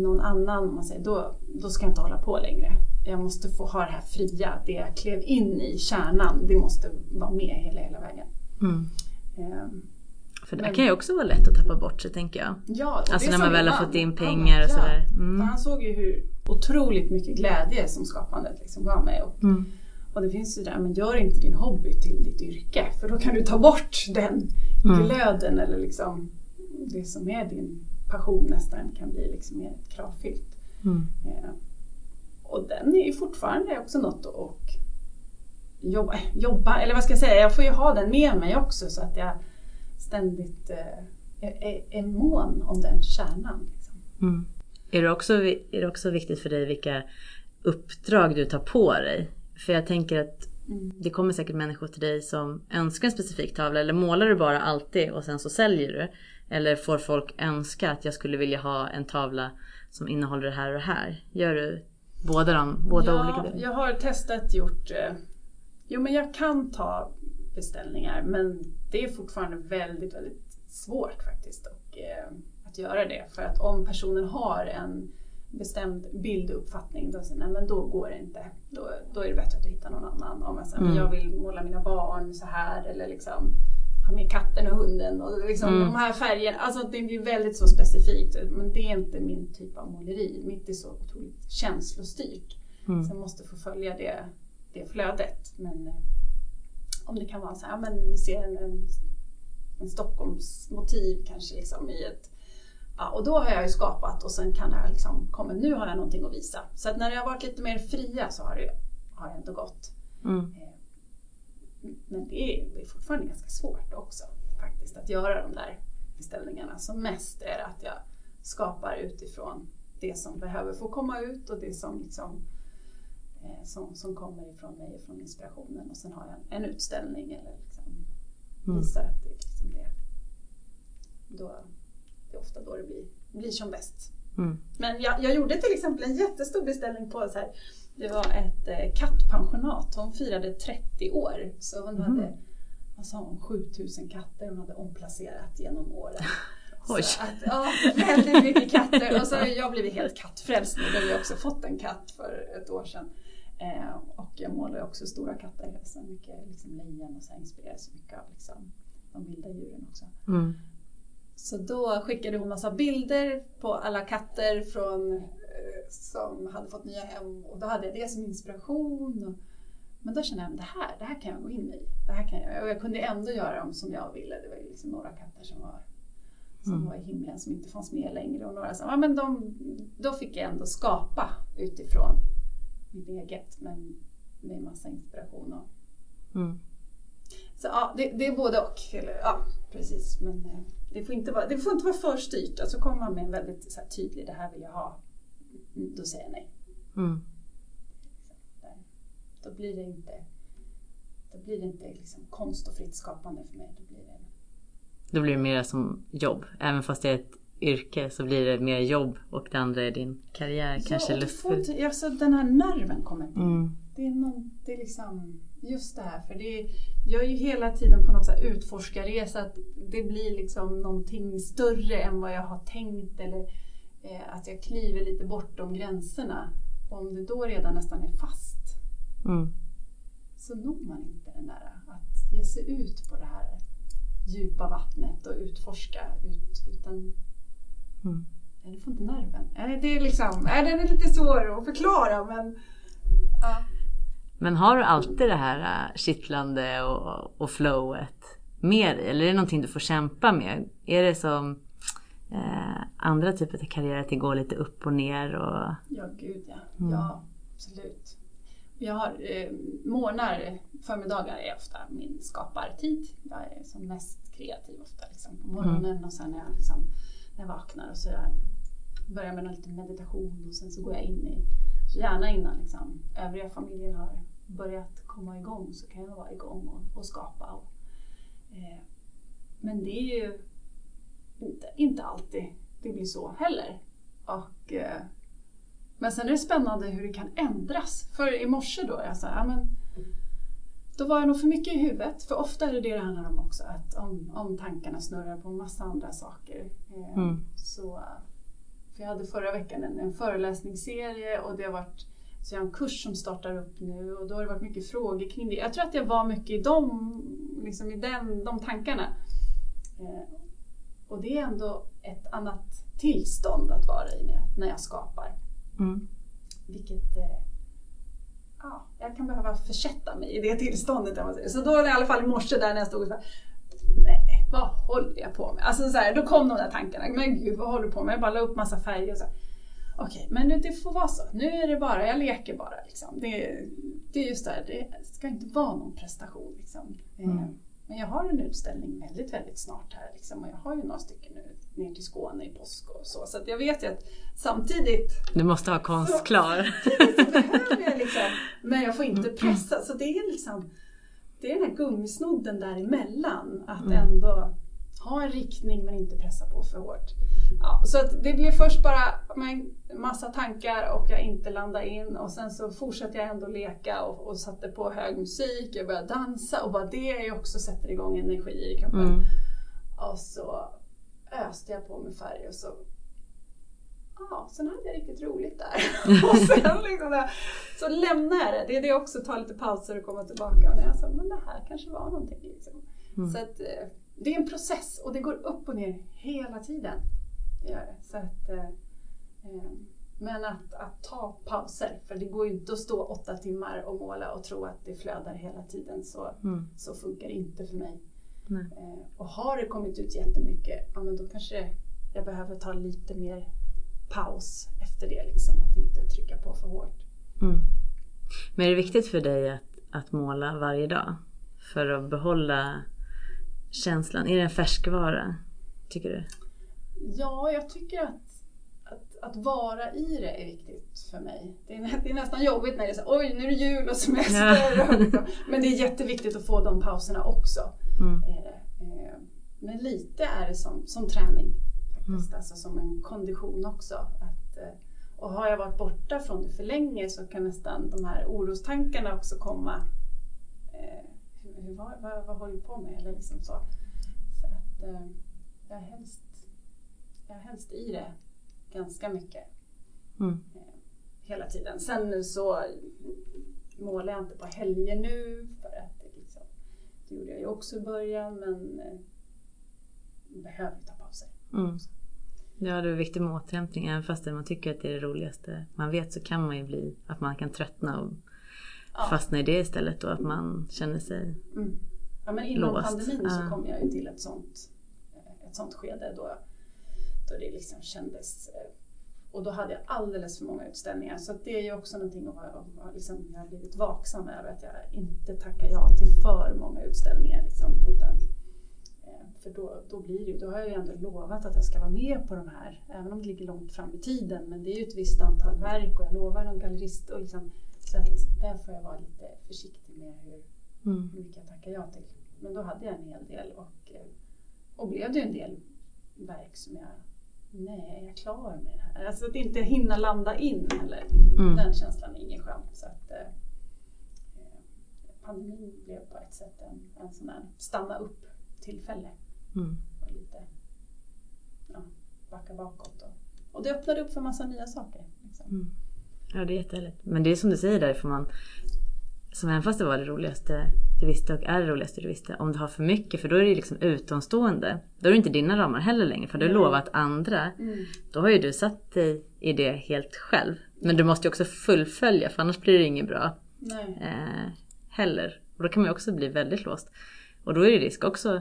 någon annan, man säger, då, då ska jag inte hålla på längre. Jag måste få ha det här fria, det jag klev in i, kärnan, det måste vara med hela, hela vägen. Mm. Um, För det Men, kan ju också vara lätt att tappa bort sig tänker jag. Ja, alltså när man väl har fått in pengar och sådär. Mm. han såg ju hur otroligt mycket glädje som skapandet liksom gav mig. Och, mm. och det finns ju där, men gör inte din hobby till ditt yrke för då kan du ta bort den mm. glöden eller liksom det som är din passion nästan kan bli liksom mer kravfyllt. Mm. Eh, och den är ju fortfarande också något att jobba, jobba, eller vad ska jag säga, jag får ju ha den med mig också så att jag ständigt eh, är, är mån om den kärnan. Liksom. Mm. Är, det också, är det också viktigt för dig vilka uppdrag du tar på dig? För jag tänker att mm. det kommer säkert människor till dig som önskar en specifik tavla eller målar du bara alltid och sen så säljer du? Eller får folk önska att jag skulle vilja ha en tavla som innehåller det här och det här? Gör du båda de båda ja, olika delar? Jag har testat gjort eh, Jo men jag kan ta beställningar men det är fortfarande väldigt, väldigt svårt faktiskt och, eh, att göra det. För att om personen har en bestämd bilduppfattning då, nej, men då går det inte. Då, då är det bättre att du hittar någon annan. Om jag, säger, mm. jag vill måla mina barn så här eller liksom ha med katten och hunden och liksom mm. de här färgerna. Alltså det blir väldigt så specifikt men det är inte min typ av måleri. Mitt är så otroligt känslostyrt. Mm. Så jag måste få följa det, det flödet. Men eh, om det kan vara så här, men vi ser en, en, en Stockholmsmotiv kanske liksom i ett Ja, och då har jag ju skapat och sen kan jag liksom, komma, nu har jag någonting att visa. Så att när det har varit lite mer fria så har det, har det ändå gått. Mm. Eh, men det är, det är fortfarande ganska svårt också faktiskt att göra de där beställningarna. Så mest är det att jag skapar utifrån det som behöver få komma ut och det som, liksom, som, som kommer ifrån mig, från inspirationen. Och sen har jag en, en utställning eller liksom mm. visar att det är liksom det. Då, det är ofta då det blir, blir som bäst. Mm. Men jag, jag gjorde till exempel en jättestor beställning på så här, det var ett eh, kattpensionat. Hon firade 30 år. Så hon mm. hade vad sa hon, 7000 katter hon hade omplacerat genom åren. (laughs) Oj. Att, ja, väldigt mycket katter. Och så har jag blivit helt kattfrälst nu. Vi har också fått en katt för ett år sedan. Eh, och jag målar också stora katter. Så mycket liksom lejon och så inspireras mycket av liksom, de vilda djuren också. Mm. Så då skickade hon massa bilder på alla katter från som hade fått nya hem och då hade jag det som inspiration. Och, men då kände jag att det här, det här kan jag gå in i. Det här kan jag, och jag kunde ändå göra dem som jag ville. Det var liksom några katter som var, som mm. var i himlen som inte fanns med längre och några som, ja, men de, då fick jag ändå skapa utifrån mitt eget men med massa inspiration. Och, mm. Så ja, det, det, är både och. Eller, ja, precis. Men eh, det får inte vara, det får inte vara för styrt. Alltså kommer man med en väldigt så här, tydlig, det här vill jag ha då säger jag nej. Mm. Då blir det inte, då blir det inte liksom konst och fritt skapande för mig. Då blir det, då blir det mer som jobb. Även fast det är ett yrke så blir det mer jobb och det andra är din karriär. Ja, kanske får, alltså, den här nerven kommer inte mm. det, är någon, det är liksom just det här. För det är, jag är ju hela tiden på något sätt utforskarresa. Att det blir liksom någonting större än vad jag har tänkt. Eller eh, att jag kliver lite bortom gränserna. Och om det då redan nästan är fast mm. så når man inte den där att ge sig ut på det här djupa vattnet och utforska. Ut, utan mm. Du får inte nerven. Det är liksom, den är lite svår att förklara men ja. Men har du alltid det här äh, kittlande och, och flowet med dig? Eller är det någonting du får kämpa med? Är det som eh, andra typer av karriär, att det går lite upp och ner? Och... Ja, gud ja. Mm. Ja, absolut. Jag har eh, morgnar, förmiddagar är ofta min skapartid. Jag är som mest kreativ ofta liksom, på morgonen mm. och sen när jag, liksom, när jag vaknar och så jag börjar med lite meditation och sen så går jag in i, så gärna innan liksom, övriga familjen har börjat komma igång så kan jag vara igång och, och skapa. Och, eh, men det är ju inte, inte alltid det blir så heller. Och, eh, men sen är det spännande hur det kan ändras. För i morse då, jag sa, ja, men, då var jag nog för mycket i huvudet. För ofta är det det det handlar om också, att om, om tankarna snurrar på en massa andra saker. Eh, mm. så, för jag hade förra veckan en, en föreläsningsserie och det har varit så jag har en kurs som startar upp nu och då har det varit mycket frågor kring det. Jag tror att jag var mycket i, dem, liksom i den, de tankarna. Eh, och det är ändå ett annat tillstånd att vara i när jag, när jag skapar. Mm. Vilket eh, ja, jag kan behöva försätta mig i det tillståndet. om man säger. Så då i alla fall i morse där när jag stod och så här, Nej, vad håller jag på med? Alltså så här, då kom de där tankarna. Men gud, vad håller du på med? Jag bara la upp massa färger och så. här, Okej, men nu, det får vara så. Nu är det bara, jag leker bara. Liksom. Det, det är just det här, det ska inte vara någon prestation. Liksom. Eh, Mm. Men jag har en utställning väldigt, väldigt snart här. Liksom, och jag har ju några stycken nu ner till Skåne i påsk och så. Så jag vet ju att samtidigt Du måste ha konst klar. (laughs) så behöver jag liksom, men jag får inte pressa. Så det är liksom, det är den här gummisnodden däremellan. Att Mm. ändå ha en riktning men inte pressa på för hårt. Ja, så det blev först bara men, massa tankar och jag inte landade in och sen så fortsatte jag ändå leka och, och satte på hög musik. Jag började dansa och bara det också sätter igång energi i kroppen. Mm. Och så öste jag på med färg och så Ja, sen hade jag riktigt roligt där. (laughs) och sen liksom där, så lämnar jag det. Det är det också, ta lite pauser och komma tillbaka. Och när jag sa, men det här kanske var någonting. Liksom. Mm. Så att, eh, det är en process och det går upp och ner hela tiden. Så att, eh, eh, men att, att ta pauser, för det går ju inte att stå åtta timmar och måla och tro att det flödar hela tiden. Så, Mm. så funkar det inte för mig. Eh, och har det kommit ut jättemycket, ja men då kanske jag behöver ta lite mer paus efter det. Liksom, att inte trycka på för hårt. Mm. Men är det viktigt för dig att, att måla varje dag? För att behålla känslan? Är det en färskvara? Tycker du? Ja, jag tycker att, att, att vara i det är viktigt för mig. Det är, det är nästan jobbigt när det är så oj nu är det jul och semester. Ja. (laughs) Men det är jätteviktigt att få de pauserna också. Mm. Det. Eh, Men lite är det som, som träning. Faktiskt. Mm. Alltså som en kondition också. Att, eh, och har jag varit borta från det för länge så kan nästan de här orostankarna också komma. Eh, hur, vad, vad, vad håller du på med? Eller liksom så. så att, eh, jag, är helst, jag är helst i det ganska mycket Mm. hela tiden. Sen nu så målar jag inte på helger nu för att det, liksom, det gjorde jag ju också i början men eh, behöver ta pauser. Mm. Ja, det är viktigt med återhämtning. Även fast man tycker att det är det roligaste man vet så kan man ju bli att man kan tröttna och Ja. fastna i det istället och att man känner sig... Mm. Ja, men innan Låst. pandemin så kom jag ju till ett sånt, eh, ett sånt skede då, då det liksom kändes eh, och då hade jag alldeles för många utställningar så det är ju också någonting att att liksom, jag har blivit vaksam över att jag inte tackar ja till för många utställningar. Liksom, utan, eh, för då, då blir det då har jag ju ändå lovat att jag ska vara med på de här, även om det ligger långt fram i tiden. Men det är ju ett visst antal verk och jag lovar någon gallerist. Och liksom, så att där får jag vara lite försiktig med hur, Mm. hur mycket jag tackar ja till. Men då hade jag en hel del och, eh, och blev det en del verk som jag, nej, är jag klar med det här? Alltså att inte hinna landa in heller. Mm. Den känslan är ingen skön. Så att, eh, eh, pandemin blev på ett sätt en, en sån där stanna upp tillfälle Mm. och lite ja, backa bakåt. Och, och det öppnade upp för massa nya saker. Liksom. Mm. Ja, det är jättehärligt. Men det är som du säger där, får man... Som även fast det var det roligaste du visste och är det roligaste du visste. Om du har för mycket, för då är det liksom utomstående. Då är det inte dina ramar heller längre, för du har Nej. lovat andra. Mm. Då har ju du satt dig i det helt själv. Men du måste ju också fullfölja, för annars blir det inget bra eh, heller. Och då kan man ju också bli väldigt låst. Och då är det risk också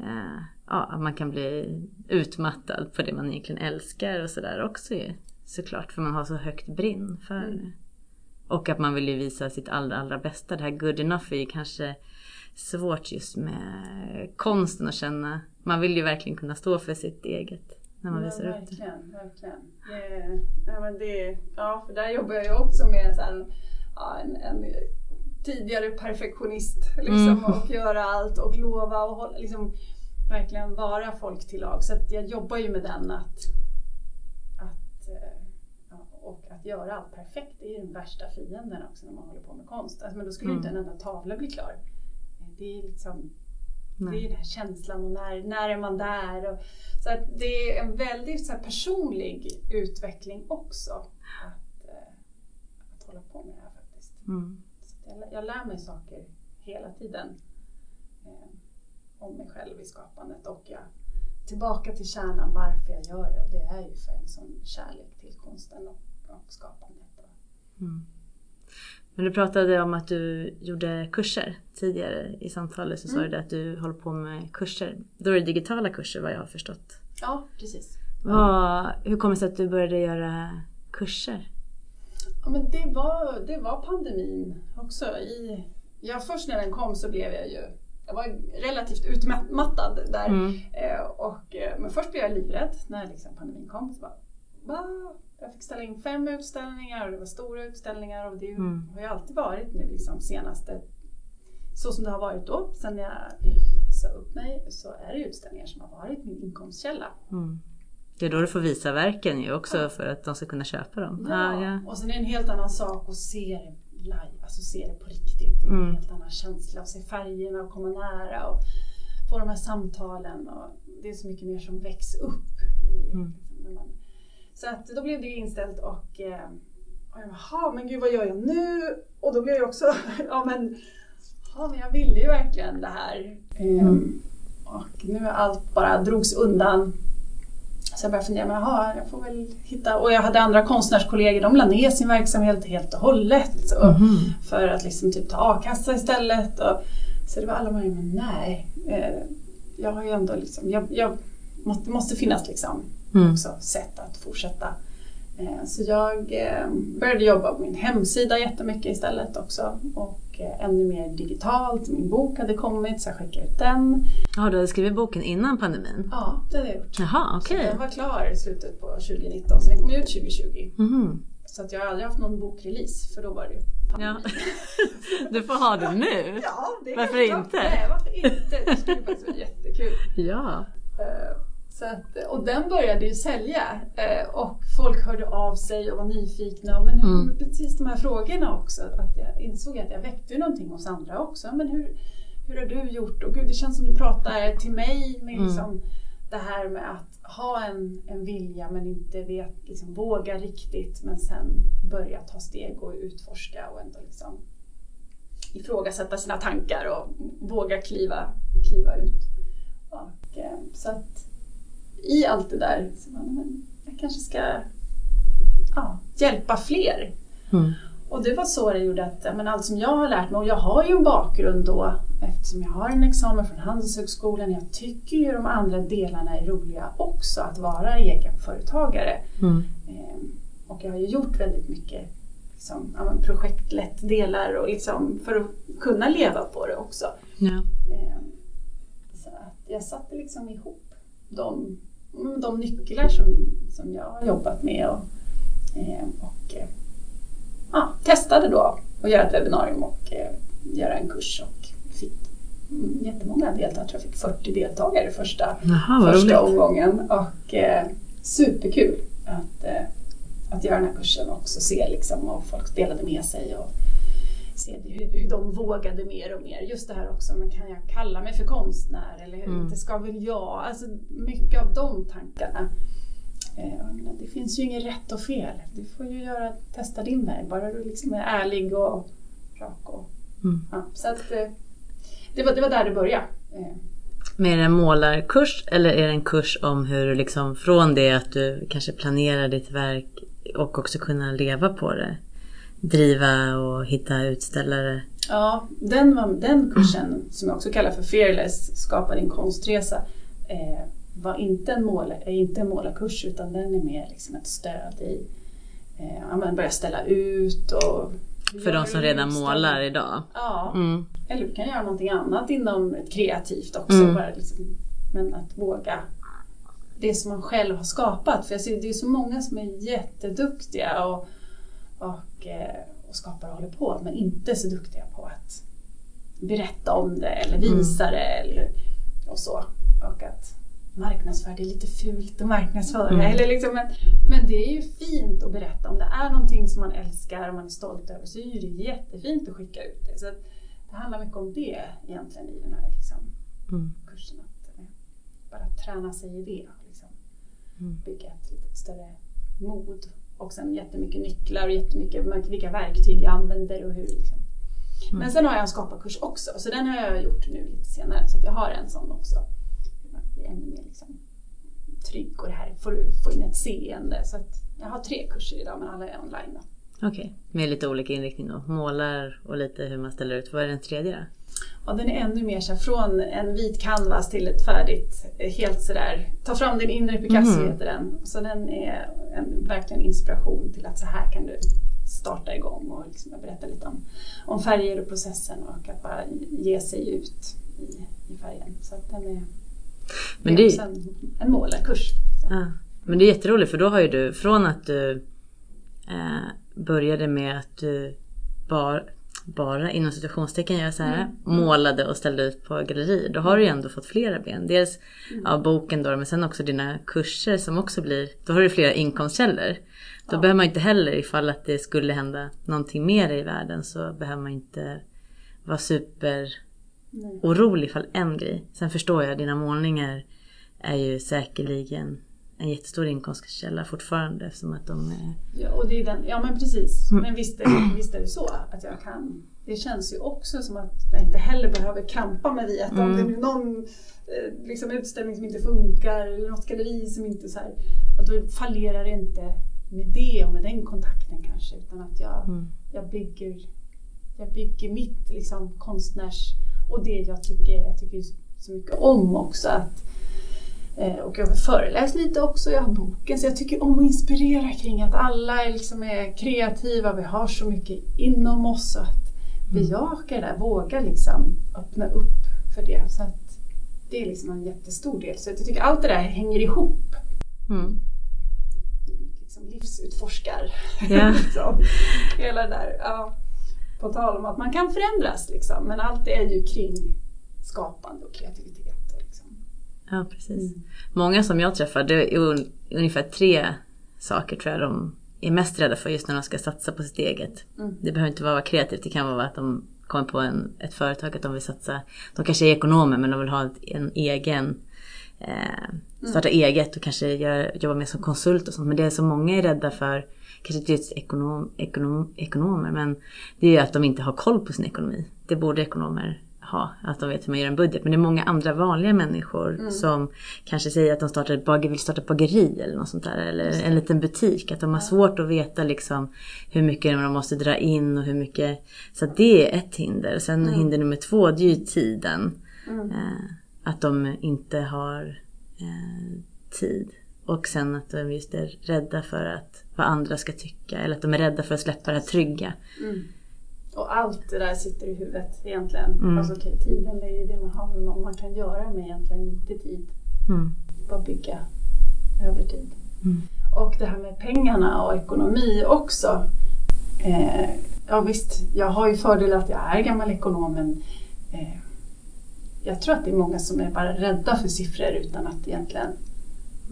eh, ja, att man kan bli utmattad på det man egentligen älskar och sådär också ju. Såklart, för man har så högt brinn för Mm. det. Och att man vill ju visa sitt allra, allra bästa. Det här good enough är ju kanske svårt just med konsten att känna. Man vill ju verkligen kunna stå för sitt eget när man Ja, visar upp det. verkligen, verkligen. Det, ja, men det, ja, för där jobbar jag ju också med här, ja, en, en tidigare perfektionist. Liksom, Mm. Och göra allt och lova och hålla, liksom, verkligen vara folk till lag. Så jag jobbar ju med den att, och att göra allt perfekt det är den värsta fienden också när man håller på med konst. Alltså, men då skulle ju inte en enda tavla bli klar. Det är liksom det är Nej. den här känslan och när, när är man där? Och, så att det är en väldigt så här, personlig utveckling också. Att, eh, att hålla på med det här faktiskt. Mm. Jag, jag lär mig saker hela tiden. Eh, om mig själv i skapandet och jag tillbaka till kärnan varför jag gör det och det är ju för en sån kärlek till konsten och, och skapandet. Mm. Men du pratade om att du gjorde kurser tidigare i samtalet så mm. sa du att du håller på med kurser. Då är det digitala kurser vad jag har förstått. Ja, precis. Vad, hur kommer det sig att du började göra kurser? Ja, men det, var, det var pandemin också. I, ja, först när den kom så blev jag ju jag var relativt utmattad där. Mm. Eh, och, eh, men först blev jag livrädd när liksom pandemin kom. Så bara, jag fick ställa in fem utställningar och det var stora utställningar och det mm. har ju alltid varit nu liksom senaste, så som det har varit då. Sen jag sa upp mig så är det utställningar som har varit min inkomstkälla. Mm. Det är då du får visa verken ju också ja. för att de ska kunna köpa dem. Ja, ah, ja. och sen är det en helt annan sak att se det live, alltså se det på riktigt. Det är en mm. helt annan känsla att se färgerna och komma nära och få de här samtalen. Och det är så mycket mer som väcks upp. I, mm. när man, så att då blev det inställt och, eh, och jag jaha, men gud vad gör jag nu? Och då blev jag också, (laughs) ja men, ja, men jag ville ju verkligen det här. Mm. och nu allt bara drogs undan. Så jag började fundera, men jaha, jag får väl hitta... Och jag hade andra konstnärskollegor, de la ner sin verksamhet helt och hållet. Och, mm. För att liksom typ ta a-kassa istället. Och, så det var alla möjliga, men nej. Eh, jag har ju ändå liksom, jag, jag måste, måste finnas liksom mm. också sätt att fortsätta. Eh, så jag eh, började jobba på min hemsida jättemycket istället också och eh, ännu mer digitalt. Min bok hade kommit så jag skickade ut den. Ja, du hade skrivit boken innan pandemin? Ja, det hade jag gjort. Jaha. Okay. den var klar i slutet på 2019 så den kom ut 2020. Mm. Så att jag har aldrig haft någon bokrelease för då var det ju Ja. (laughs) Du får ha det nu. Ja, det varför inte? Nej, varför inte? Det skulle faktiskt vara jättekul. (laughs) Ja. Så att, och den började ju sälja eh, och folk hörde av sig och var nyfikna. Men hur, mm. precis de här frågorna också. Att jag insåg att jag väckte någonting hos andra också. Men hur, hur har du gjort? Och gud, det känns som du pratar till mig med mm. liksom det här med att ha en, en vilja men inte vet, liksom, våga riktigt men sen börja ta steg och utforska och ändå liksom ifrågasätta sina tankar och våga kliva, kliva ut. Och, eh, så att i allt det där, så man, men jag kanske ska ja, hjälpa fler. Mm. Och det var så det gjorde att men allt som jag har lärt mig, och jag har ju en bakgrund då eftersom jag har en examen från Handelshögskolan. Jag tycker ju de andra delarna är roliga också, att vara egenföretagare. Mm. Ehm, och jag har ju gjort väldigt mycket liksom, ja, projektlett delar och liksom, för att kunna leva på det också. Ja. Ehm, så att jag satte liksom ihop de de nycklar som, som jag har jobbat med och, eh, och eh, ja, testade då att göra ett webbinarium och eh, göra en kurs och fick jättemånga deltagare. Jag tror jag fick 40 deltagare första, Jaha, första omgången och eh, superkul att, eh, att göra den här kursen och också se liksom, och folk delade med sig och se hur, hur de vågade mer och mer. Just det här också, men kan jag kalla mig för konstnär eller mm. det ska väl jag? Alltså mycket av de tankarna. Eh, det finns ju inget rätt och fel. Du får ju göra, testa din väg, bara du liksom är ärlig och rak. Och, mm. ja, så att, eh, det, var, det var där det började. Eh. Men är det en målarkurs eller är det en kurs om hur liksom från det att du kanske planerar ditt verk och också kunna leva på det driva och hitta utställare? Ja, den, var, den kursen som jag också kallar för Fearless, Skapa din konstresa, eh, var inte en, mål, är inte en målarkurs utan den är mer liksom ett stöd i eh, börja ställa ut och för de som redan målar idag? Ja, mm. eller du kan göra någonting annat inom ett kreativt också. Mm. Bara liksom, men att våga det som man själv har skapat. För jag ser, det är så många som är jätteduktiga och och, eh, och skapar och håller på men inte så duktiga på att berätta om det eller visa mm. det eller, och så. Och att marknadsföra, det är lite fult att marknadsföra. Mm. Eller liksom, men, men det är ju fint att berätta om det är någonting som man älskar och man är stolt över så är det jättefint att skicka ut det. Så det handlar mycket om det egentligen i den här liksom, mm. kursen. Att eh, bara träna sig i det. Liksom. Mm. Bygga ett lite större mod och sen jättemycket nycklar och jättemycket vilka verktyg jag använder och hur. Liksom. Mm. Men sen har jag en skaparkurs också, så den har jag gjort nu lite senare. Så jag har en sån också. Ännu mer liksom trygg och det här får du få in ett seende. Så jag har tre kurser idag men alla är online. Då. Okej, okay. med lite olika inriktning då? Målar och lite hur man ställer ut. Vad är den tredje då? Ja, den är ännu mer så här, från en vit canvas till ett färdigt, helt sådär, ta fram din inre Picasso mm. heter den. Så den är en, verkligen inspiration till att så här kan du starta igång och liksom jag berättar lite om, om färger och processen och att bara ge sig ut i, i färgen. Så att den är, Men det är också en, en målarkurs. Liksom. Ja. Men det är jätteroligt för då har ju du, från att du eh, började med att du bara, bara inom situationstecken gör så här, mm. målade och ställde ut på galleri. Då har du ju ändå fått flera ben. Dels mm. av boken då men sen också dina kurser som också blir, då har du flera inkomstkällor. Då ja. behöver man inte heller ifall att det skulle hända någonting mer i världen så behöver man inte vara super Nej. orolig ifall en grej. Sen förstår jag, dina målningar är ju säkerligen en jättestor inkomstkälla fortfarande eftersom att de. Ja, och det är den, ja men precis. Mm. Men visst är, visst är det så att jag kan. Det känns ju också som att jag inte heller behöver kampa mig vid att mm. om det är någon eh, liksom, utställning som inte funkar eller något galleri som inte så här, att då fallerar det inte med det och med den kontakten kanske utan att jag, mm. jag, bygger, jag bygger mitt liksom, konstnärs och det jag tycker, jag tycker så mycket om också. Att, och jag har föreläst lite också, jag har boken så jag tycker om att inspirera kring att alla är, liksom är kreativa, vi har så mycket inom oss att bejaka det där, våga liksom öppna upp för det. Så att det är liksom en jättestor del. Så jag tycker allt det där hänger ihop. Mm liksom livsutforskar. Yeah. liksom. (laughs) Hela det där. Ja. På tal om att man kan förändras liksom, men allt är ju kring skapande och kreativitet. Ja, precis. Mm. Många som jag träffar, det är ungefär tre saker tror jag de är mest rädda för just när de ska satsa på sitt eget. Mm. Det behöver inte vara kreativt, det kan vara att de kommer på en, ett företag att de vill satsa. De kanske är ekonomer men de vill ha en egen eh, starta mm. eget och kanske göra, jobba mer som konsult och sånt. Men det är så många är rädda för, kanske inte just ekonom, ekonom, ekonomer, men det är ju att de inte har koll på sin ekonomi. Det borde ekonomer ha, att de vet hur man gör en budget. Men det är många andra vanliga människor mm. som kanske säger att de startar, vill starta bageri eller något sånt där. Eller en liten butik. Att de har svårt att veta liksom hur mycket de måste dra in och hur mycket. Så det är ett hinder. Sen mm. hinder nummer två, det är ju tiden. Mm. Eh, att de inte har eh, tid. Och sen att de just är rädda för att vad andra ska tycka. Eller att de är rädda för att släppa det här trygga. Mm. Och allt det där sitter i huvudet egentligen. Mm. Alltså okay, tiden det är det man har. Men man kan göra med egentligen lite tid. Mm. Bara bygga över tid. Mm. Och det här med pengarna och ekonomi också. Eh, ja visst, jag har ju fördel att jag är gammal ekonom men eh, jag tror att det är många som är bara rädda för siffror utan att egentligen...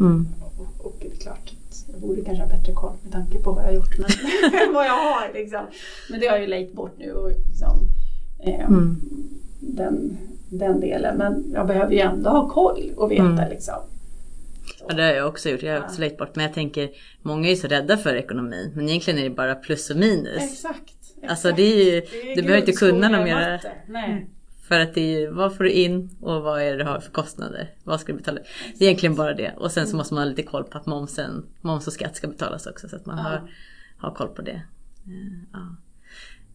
Mm. Och, och, det är klart, jag borde kanske ha bättre koll med tanke på vad jag har gjort men (laughs) vad jag har. Liksom. Men det har jag ju lejt bort nu. Och, liksom, eh, mm. den, den delen. Men jag behöver ju ändå ha koll och veta mm. liksom. Ja, det har jag också gjort. Jag har också lejt bort. Men jag tänker, många är så rädda för ekonomin. Men egentligen är det bara plus och minus. Exakt. exakt. Alltså det är ju, det är du behöver inte kunna något mer. Nej. För att det är ju, vad får du in och vad är det du har för kostnader? Vad ska du betala? Det är egentligen bara det. Och sen så måste man ha lite koll på att momsen, moms och skatt ska betalas också så att man ja. har, har koll på det. Eh, ja.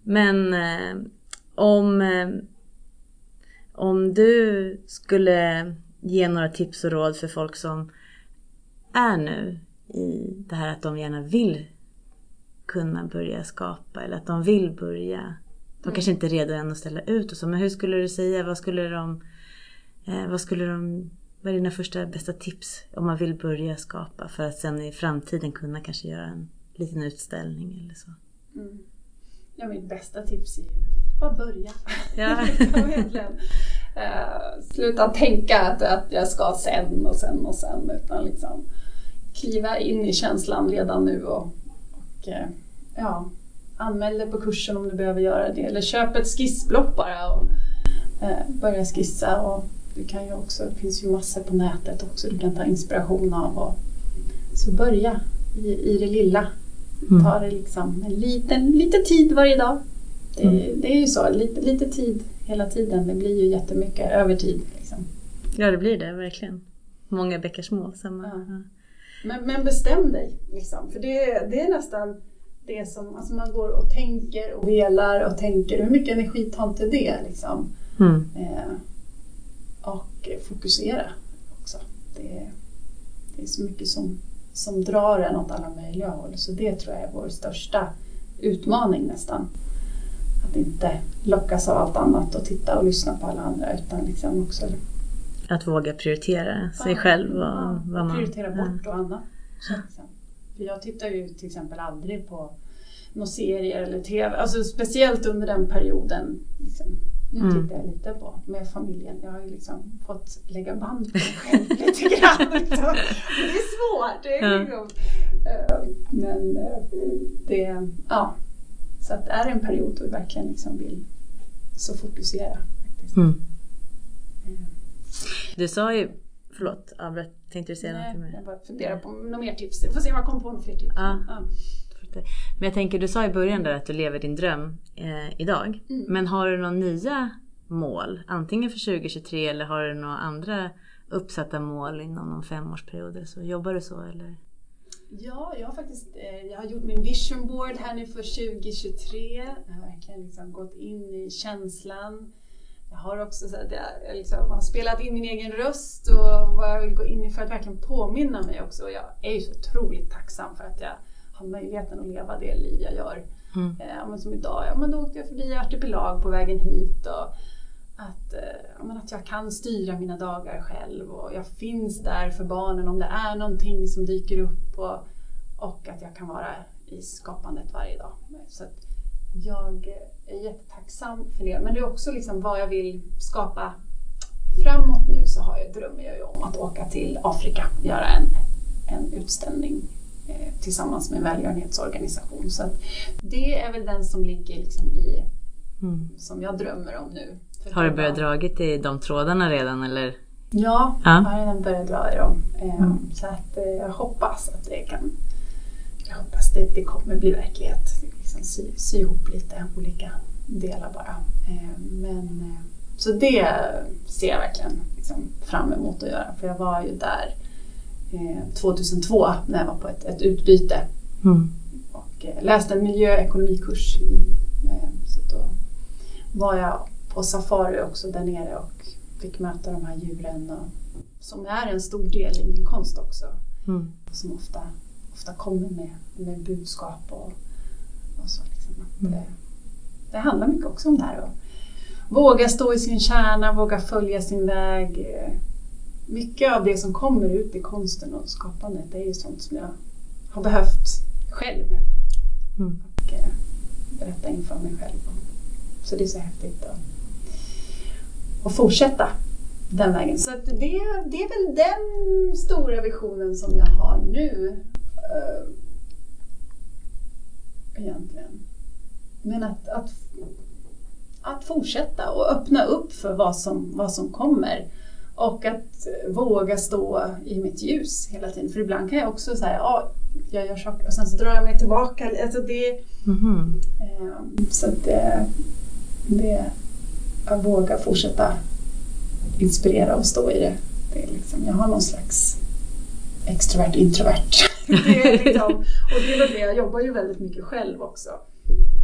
Men eh, om, eh, om du skulle ge några tips och råd för folk som är nu i det här att de gärna vill kunna börja skapa eller att de vill börja de mm. kanske inte är redo än att ställa ut och så. Men hur skulle du säga, vad skulle de, eh, vad skulle de, vad är dina första bästa tips om man vill börja skapa för att sen i framtiden kunna kanske göra en liten utställning eller så? Mm. Ja, mitt bästa tips är ju bara börja. Ja. (laughs) uh, sluta tänka att, att jag ska sen och sen och sen utan liksom kliva in i känslan redan nu och, och uh, ja, anmäl dig på kursen om du behöver göra det. Eller köp ett skissblock bara och eh, börja skissa. Och du kan ju också, det finns ju massor på nätet också du kan ta inspiration av. Och, så börja i, i det lilla. Mm. Ta det liksom en liten, lite tid varje dag. Det, mm. det är ju så, lite, lite tid hela tiden. Det blir ju jättemycket övertid. Liksom. Ja, det blir det verkligen. Många bäckar små. Samma. Ja. Ja. Men, men bestäm dig. Liksom. För det, det är nästan det som alltså man går och tänker och velar och tänker. Hur mycket energi tar inte det? Liksom? Mm. Eh, och fokusera också. Det, det är så mycket som, som drar en åt alla möjliga håll. Så det tror jag är vår största utmaning nästan. Att inte lockas av allt annat och titta och lyssna på alla andra utan liksom också Att våga prioritera sig Ja, själv och ja, vad man... prioritera bort och annat. Så liksom. För jag tittar ju till exempel aldrig på några serier eller TV, alltså speciellt under den perioden. Liksom. Nu Mm. tittar jag lite på med familjen. Jag har ju liksom fått lägga band på mig själv (laughs) lite grann. Liksom. Det är svårt. Det är Ja. liksom, eh, men eh, det, ja. Så att det är en period då vi verkligen liksom vill så fokusera. Faktiskt. Mm. Eh, Du sa ju... Förlåt, avbröt. Tänkte du säga Nej, något mer? jag bara funderar på några mer tips. Jag får se om jag kommer på några fler tips. Ja. Ja. Men jag tänker, du sa i början där att du lever din dröm eh, idag. Mm. Men har du några nya mål? Antingen för 2023 eller har du några andra uppsatta mål inom någon femårsperiod? Så jobbar du så eller? Ja, jag har faktiskt eh, jag har gjort min vision board här nu för 2023. Jag har verkligen liksom gått in i känslan. Jag har också så att jag, jag liksom har spelat in min egen röst och vad jag vill gå in i för att verkligen påminna mig också. Och jag är ju så otroligt tacksam för att jag har möjligheten att leva det liv jag gör. Mm. Eh, men som idag, ja, men då åkte jag förbi Artipelag på vägen hit. Och att, eh, att jag kan styra mina dagar själv och jag finns där för barnen om det är någonting som dyker upp. Och, och att jag kan vara i skapandet varje dag. Så att jag är jättetacksam för det. Men det är också liksom vad jag vill skapa framåt nu så har jag, drömmer jag ju om att åka till Afrika och göra en, en utställning tillsammans med en välgörenhetsorganisation. Så att det är väl den som ligger liksom i, Mm. som jag drömmer om nu. För Har du börjat dragit i de trådarna redan eller? Ja, Ja. jag har redan börjat dra i dem. Eh, Mm. Så att eh, jag hoppas att det kan jag hoppas det, det kommer bli verklighet. Liksom sy, sy ihop lite olika delar bara. Eh, Men, eh, så det ser jag verkligen liksom fram emot att göra. För jag var ju där eh, 2002 när jag var på ett, ett utbyte Mm. och eh, läste en miljöekonomikurs. I, eh, så då var jag på safari också där nere och fick möta de här djuren och, som är en stor del i min konst också. Mm. Som ofta, ofta kommer med, med budskap och, och så. Liksom, Mm. eh, det handlar mycket också om det här. Att våga stå i sin kärna, våga följa sin väg. Mycket av det som kommer ut i konsten och skapandet det är ju sånt som jag har behövt själv Mm. och eh, berätta inför mig själv. Så det är så häftigt att, att fortsätta den vägen. Så det, det är väl den stora visionen som jag har nu. eh, egentligen. Men att, att, att fortsätta och öppna upp för vad som, vad som kommer. Och att våga stå i mitt ljus hela tiden. För ibland kan jag också säga, ja, jag gör saker och sen så drar jag mig tillbaka. Alltså det, Mhm. eh, så att det, det, att våga fortsätta inspirera och stå i det. det är liksom, jag har någon slags extrovert introvert. (laughs) det är liksom, och det är väl det, jag jobbar ju väldigt mycket själv också.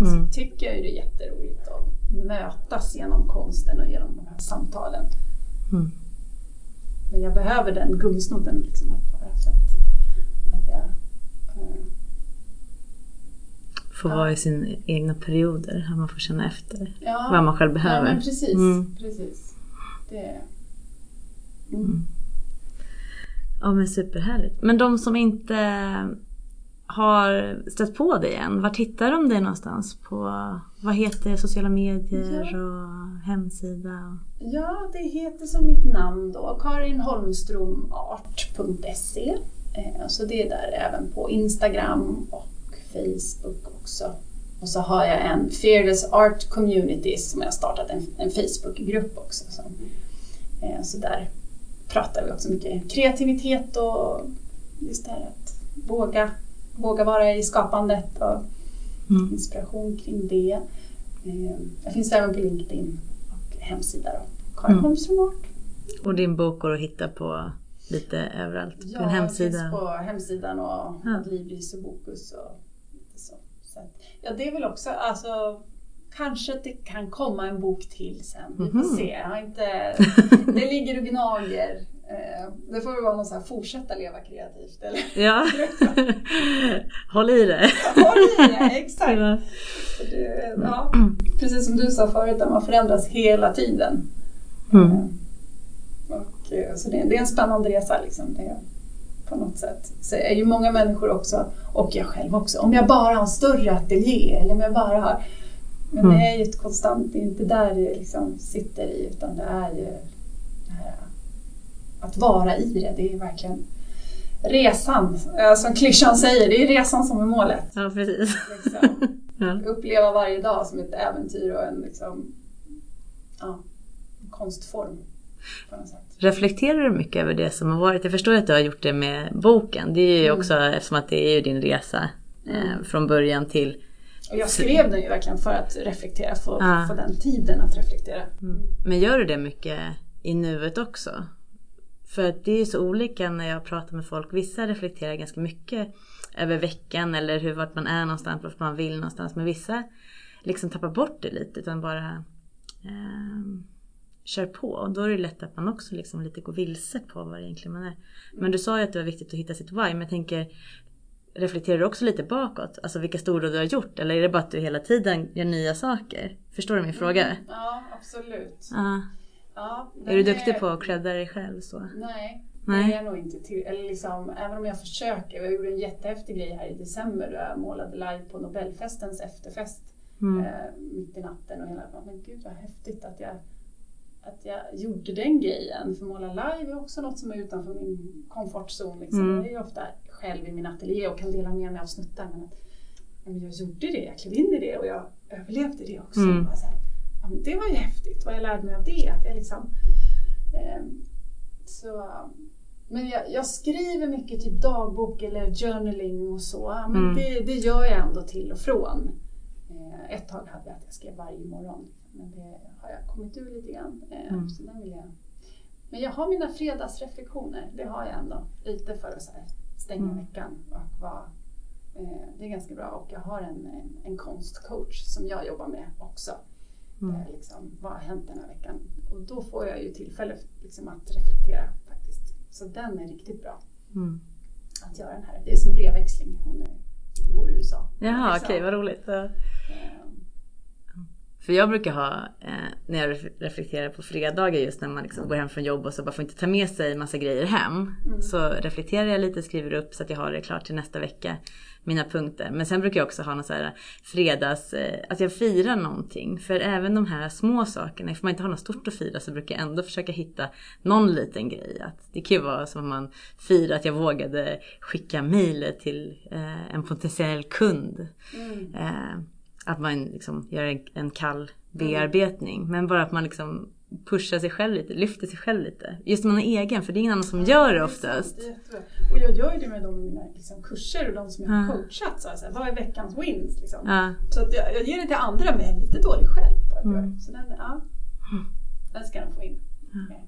Mm. Så tycker jag ju det är jätteroligt att mötas genom konsten och genom de här samtalen. Mm. Men jag behöver den gummisnodden liksom att vara så att, att jag eh, Få Ja. vara i sina egna perioder, att man får känna efter ja, vad man själv ja, behöver. men precis. Mm. precis. Det, Mm. Ja men superhärligt. Men de som inte har stött på dig än, var hittar de dig någonstans? På, vad heter sociala medier Ja. och hemsida? Ja, det heter som mitt namn då, karinholmstromart.se. Eh, Så det är där även på Instagram och Facebook också. Och så har jag en Fearless Art Community som jag har startat en, en Facebookgrupp också. Som, eh, så där pratar vi också mycket kreativitet och just det här att våga, våga vara i skapandet och Mm. inspiration kring det. Eh, Jag finns även på LinkedIn och hemsida då. Karin Mm. Holmström Art. Och din bok går att hitta på lite överallt? Ja, på en hemsida? finns på hemsidan och Ja. Adlibris och Bokus och lite så. så ja, det är väl också, alltså Kanske att det kan komma en bok till sen. Vi får Mhm. se. Jag har inte, (laughs) det ligger och gnager. Eh, Det får väl vara någon så här fortsätta leva kreativt. Eller? Ja. (laughs) Håll i det. Håll i det, exakt. Ja. Det, ja, precis som du sa förut, man förändras hela tiden. Mm. Eh, Och, eh, så det, det är en spännande resa liksom. Det, på något sätt. Så är ju många människor också, och jag själv också, om jag bara har en större ateljé eller om jag bara har... Men Mm. det är ju ett konstant, det är inte där det liksom sitter i utan det är ju att vara i det. Det är verkligen resan. Eh, Som klyschan säger, det är resan som är målet. ja, precis. Liksom. (laughs) Ja. Uppleva varje dag som ett äventyr och en liksom, ja, konstform. Reflekterar du mycket över det som har varit? Jag förstår att du har gjort det med boken. Det är ju Mm. också eftersom att det är din resa eh, från början till... Och jag skrev den ju verkligen för att reflektera, få, Ja. få den tiden att reflektera. Men gör du det mycket i nuet också? För att det är så olika när jag pratar med folk. Vissa reflekterar ganska mycket över veckan eller hur vart man är någonstans, vart man vill någonstans. Men vissa liksom tappar bort det lite utan bara ehm, kör på. Och då är det lätt att man också liksom lite går vilse på vad egentligen man är. Men du sa ju att det var viktigt att hitta sitt why. Men jag tänker, reflekterar du också lite bakåt? Alltså vilka stora du har gjort? Eller är det bara att du hela tiden gör nya saker? Förstår du min fråga? Ja, absolut. Ja. Ja, Är du duktig på att credda dig själv så? Nej, Nej. det är jag nog inte. Till, eller liksom, även om jag försöker. Jag gjorde en jättehäftig grej här i december då jag målade live på Nobelfestens efterfest. Mm. eh, mitt i natten och hela men gud vad häftigt att jag, att jag gjorde den grejen. För måla live är också något som är utanför min komfortzon. Liksom. Mm. Jag är ju ofta själv i min ateljé och kan dela med mig av snuttar. Men, att, men jag gjorde det, jag klev in i det och jag överlevde det också. Mm. Bara så här, det var ju häftigt, vad jag lärde mig av det. Att jag liksom, ehm, så, men jag, jag skriver mycket typ dagbok eller journaling och så. Men Mm. det, det gör jag ändå till och från. Eh, ett tag hade jag att jag skrev varje morgon. Men det har jag kommit ur lite grann. Eh, Mm. så den vill jag. Men jag har mina fredagsreflektioner. Det har jag ändå. Lite för att här, stänga Mm. veckan och vara eh, det är ganska bra och jag har en, en, en konstcoach som jag jobbar med också. Mm. Eh, liksom, vad har hänt den här veckan? Och då får jag ju tillfälle liksom, att reflektera faktiskt. Så den är riktigt bra Mm. att göra den här. Det är som brevväxling. Hon är, bor i USA. Jaha Liksom. okej vad roligt. Ja. Eh, För jag brukar ha, eh, när jag ref- reflekterar på fredagar just när man liksom går hem från jobb och så bara får inte ta med sig massa grejer hem. Mm. Så reflekterar jag lite, skriver upp så att jag har det klart till nästa vecka. Mina punkter. Men sen brukar jag också ha någon så här fredags, eh, att jag firar någonting. För även de här små sakerna, ifall man inte har något stort att fira så brukar jag ändå försöka hitta någon liten grej. Att det kan ju vara som om man firar att jag vågade skicka mejlet till eh, en potentiell kund. mm. Eh, att man liksom gör en, kall bearbetning. Men bara att man liksom pushar sig själv lite, lyfter sig själv lite. Just när man är egen, för det är ingen annan som gör det oftast. Det. Och jag gör ju det med de mina liksom, kurser och de som jag har coachat. Så här, vad är veckans wins? Liksom. Så att jag, jag ger det till andra men jag är lite dålig själv på att Mm. Så den, ja, den ska den få in. Okej.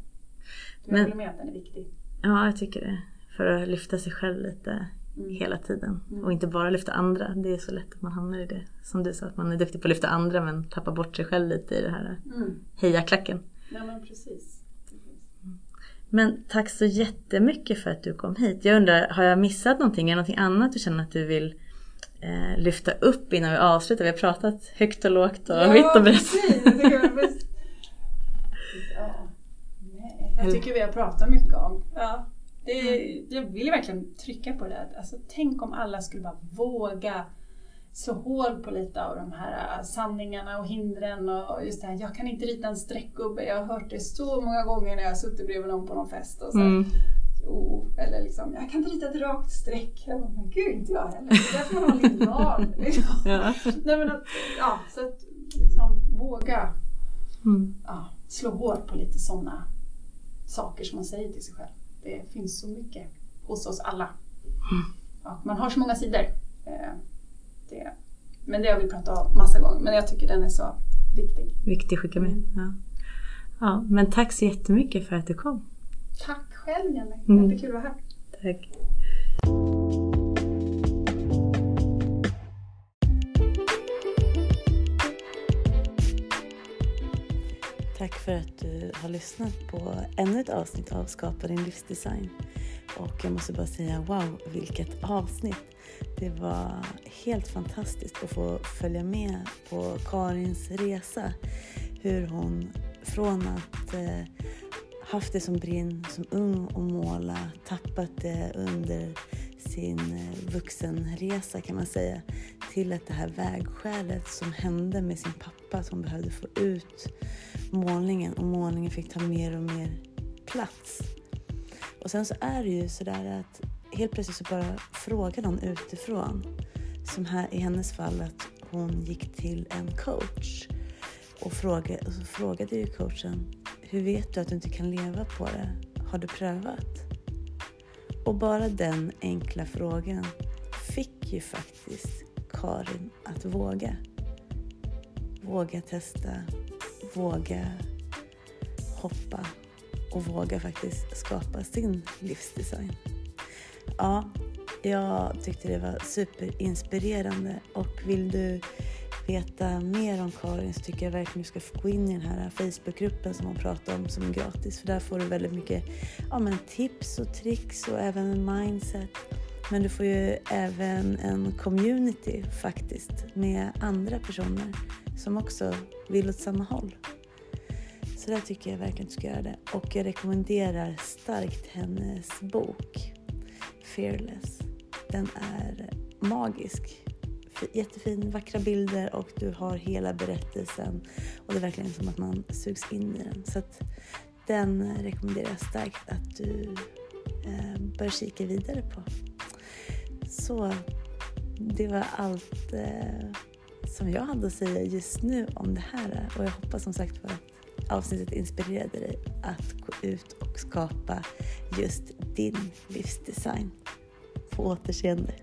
Du Men- håller med att den är viktig? ja, jag tycker det. För att lyfta sig själv lite Mm. hela tiden. Mm. Och inte bara lyfta andra. Det är så lätt att man hamnar i det. Som du sa, att man är duktig på att lyfta andra men tappar bort sig själv lite i det här Mm. hejaklacken. Ja men precis. Men tack så jättemycket för att du kom hit. Jag undrar, har jag missat någonting? Är det någonting annat du känner att du vill eh, lyfta upp innan vi avslutar? Vi har pratat högt och lågt och vitt och brett. (laughs) jag tycker vi har pratat mycket om. Ja. Det, jag vill verkligen trycka på det. Alltså, tänk om alla skulle bara våga slå hål på lite av de här äh, sanningarna och hindren och just det här, jag kan inte rita en streckgubbe. Jag har hört det så många gånger när jag har suttit bredvid någon på någon fest och så Mm. Jo, eller liksom, jag kan inte rita ett rakt streck. Jag bara, men gud, inte jag heller. Det är därför man har linjal. (laughs) Liksom. Ja. Nej men att, ja, så att liksom våga Mm. ja, slå hål på lite sådana saker som man säger till sig själv. Det finns så mycket hos oss alla. Ja, man har så många sidor. Det, men det har vi pratat om massa gånger, men jag tycker den är så viktig. Viktigt att skicka med. Ja. ja, men tack så jättemycket för att du kom. Tack själv Jenny, mm. jättekul att vara här. Tack. Tack för att du har lyssnat på ännu ett avsnitt av Skapa din livsdesign. Och jag måste bara säga wow, vilket avsnitt! Det var helt fantastiskt att få följa med på Karins resa. Hur hon från att eh, haft det som brinn som ung och måla, tappat det under sin eh, vuxenresa kan man säga, till att det här vägskälet som hände med sin pappa som behövde få ut målningen och målningen fick ta mer och mer plats. Och sen så är det ju sådär att helt plötsligt så bara frågar någon utifrån, som här i hennes fall att hon gick till en coach och, frågade, och så frågade ju coachen, hur vet du att du inte kan leva på det? Har du prövat? Och bara den enkla frågan fick ju faktiskt Karin att våga. Våga testa, våga hoppa och våga faktiskt skapa sin livsdesign. Ja, jag tyckte det var superinspirerande och vill du veta mer om Karin så tycker jag verkligen du ska få gå in i den här Facebookgruppen som hon pratar om som är gratis för där får du väldigt mycket ja, men tips och tricks och även en mindset. Men du får ju även en community faktiskt med andra personer som också vill åt samma håll. Så där tycker jag verkligen du ska göra det. Och jag rekommenderar starkt hennes bok Fearless. Den är magisk. Jättefin, vackra bilder och du har hela berättelsen. Och det är verkligen som att man sugs in i den. Så att den rekommenderar jag starkt att du eh, bör kika vidare på. Så det var allt eh, som jag hade att säga just nu om det här. Och jag hoppas som sagt att avsnittet inspirerade dig att gå ut och skapa just din livsdesign. På återseende.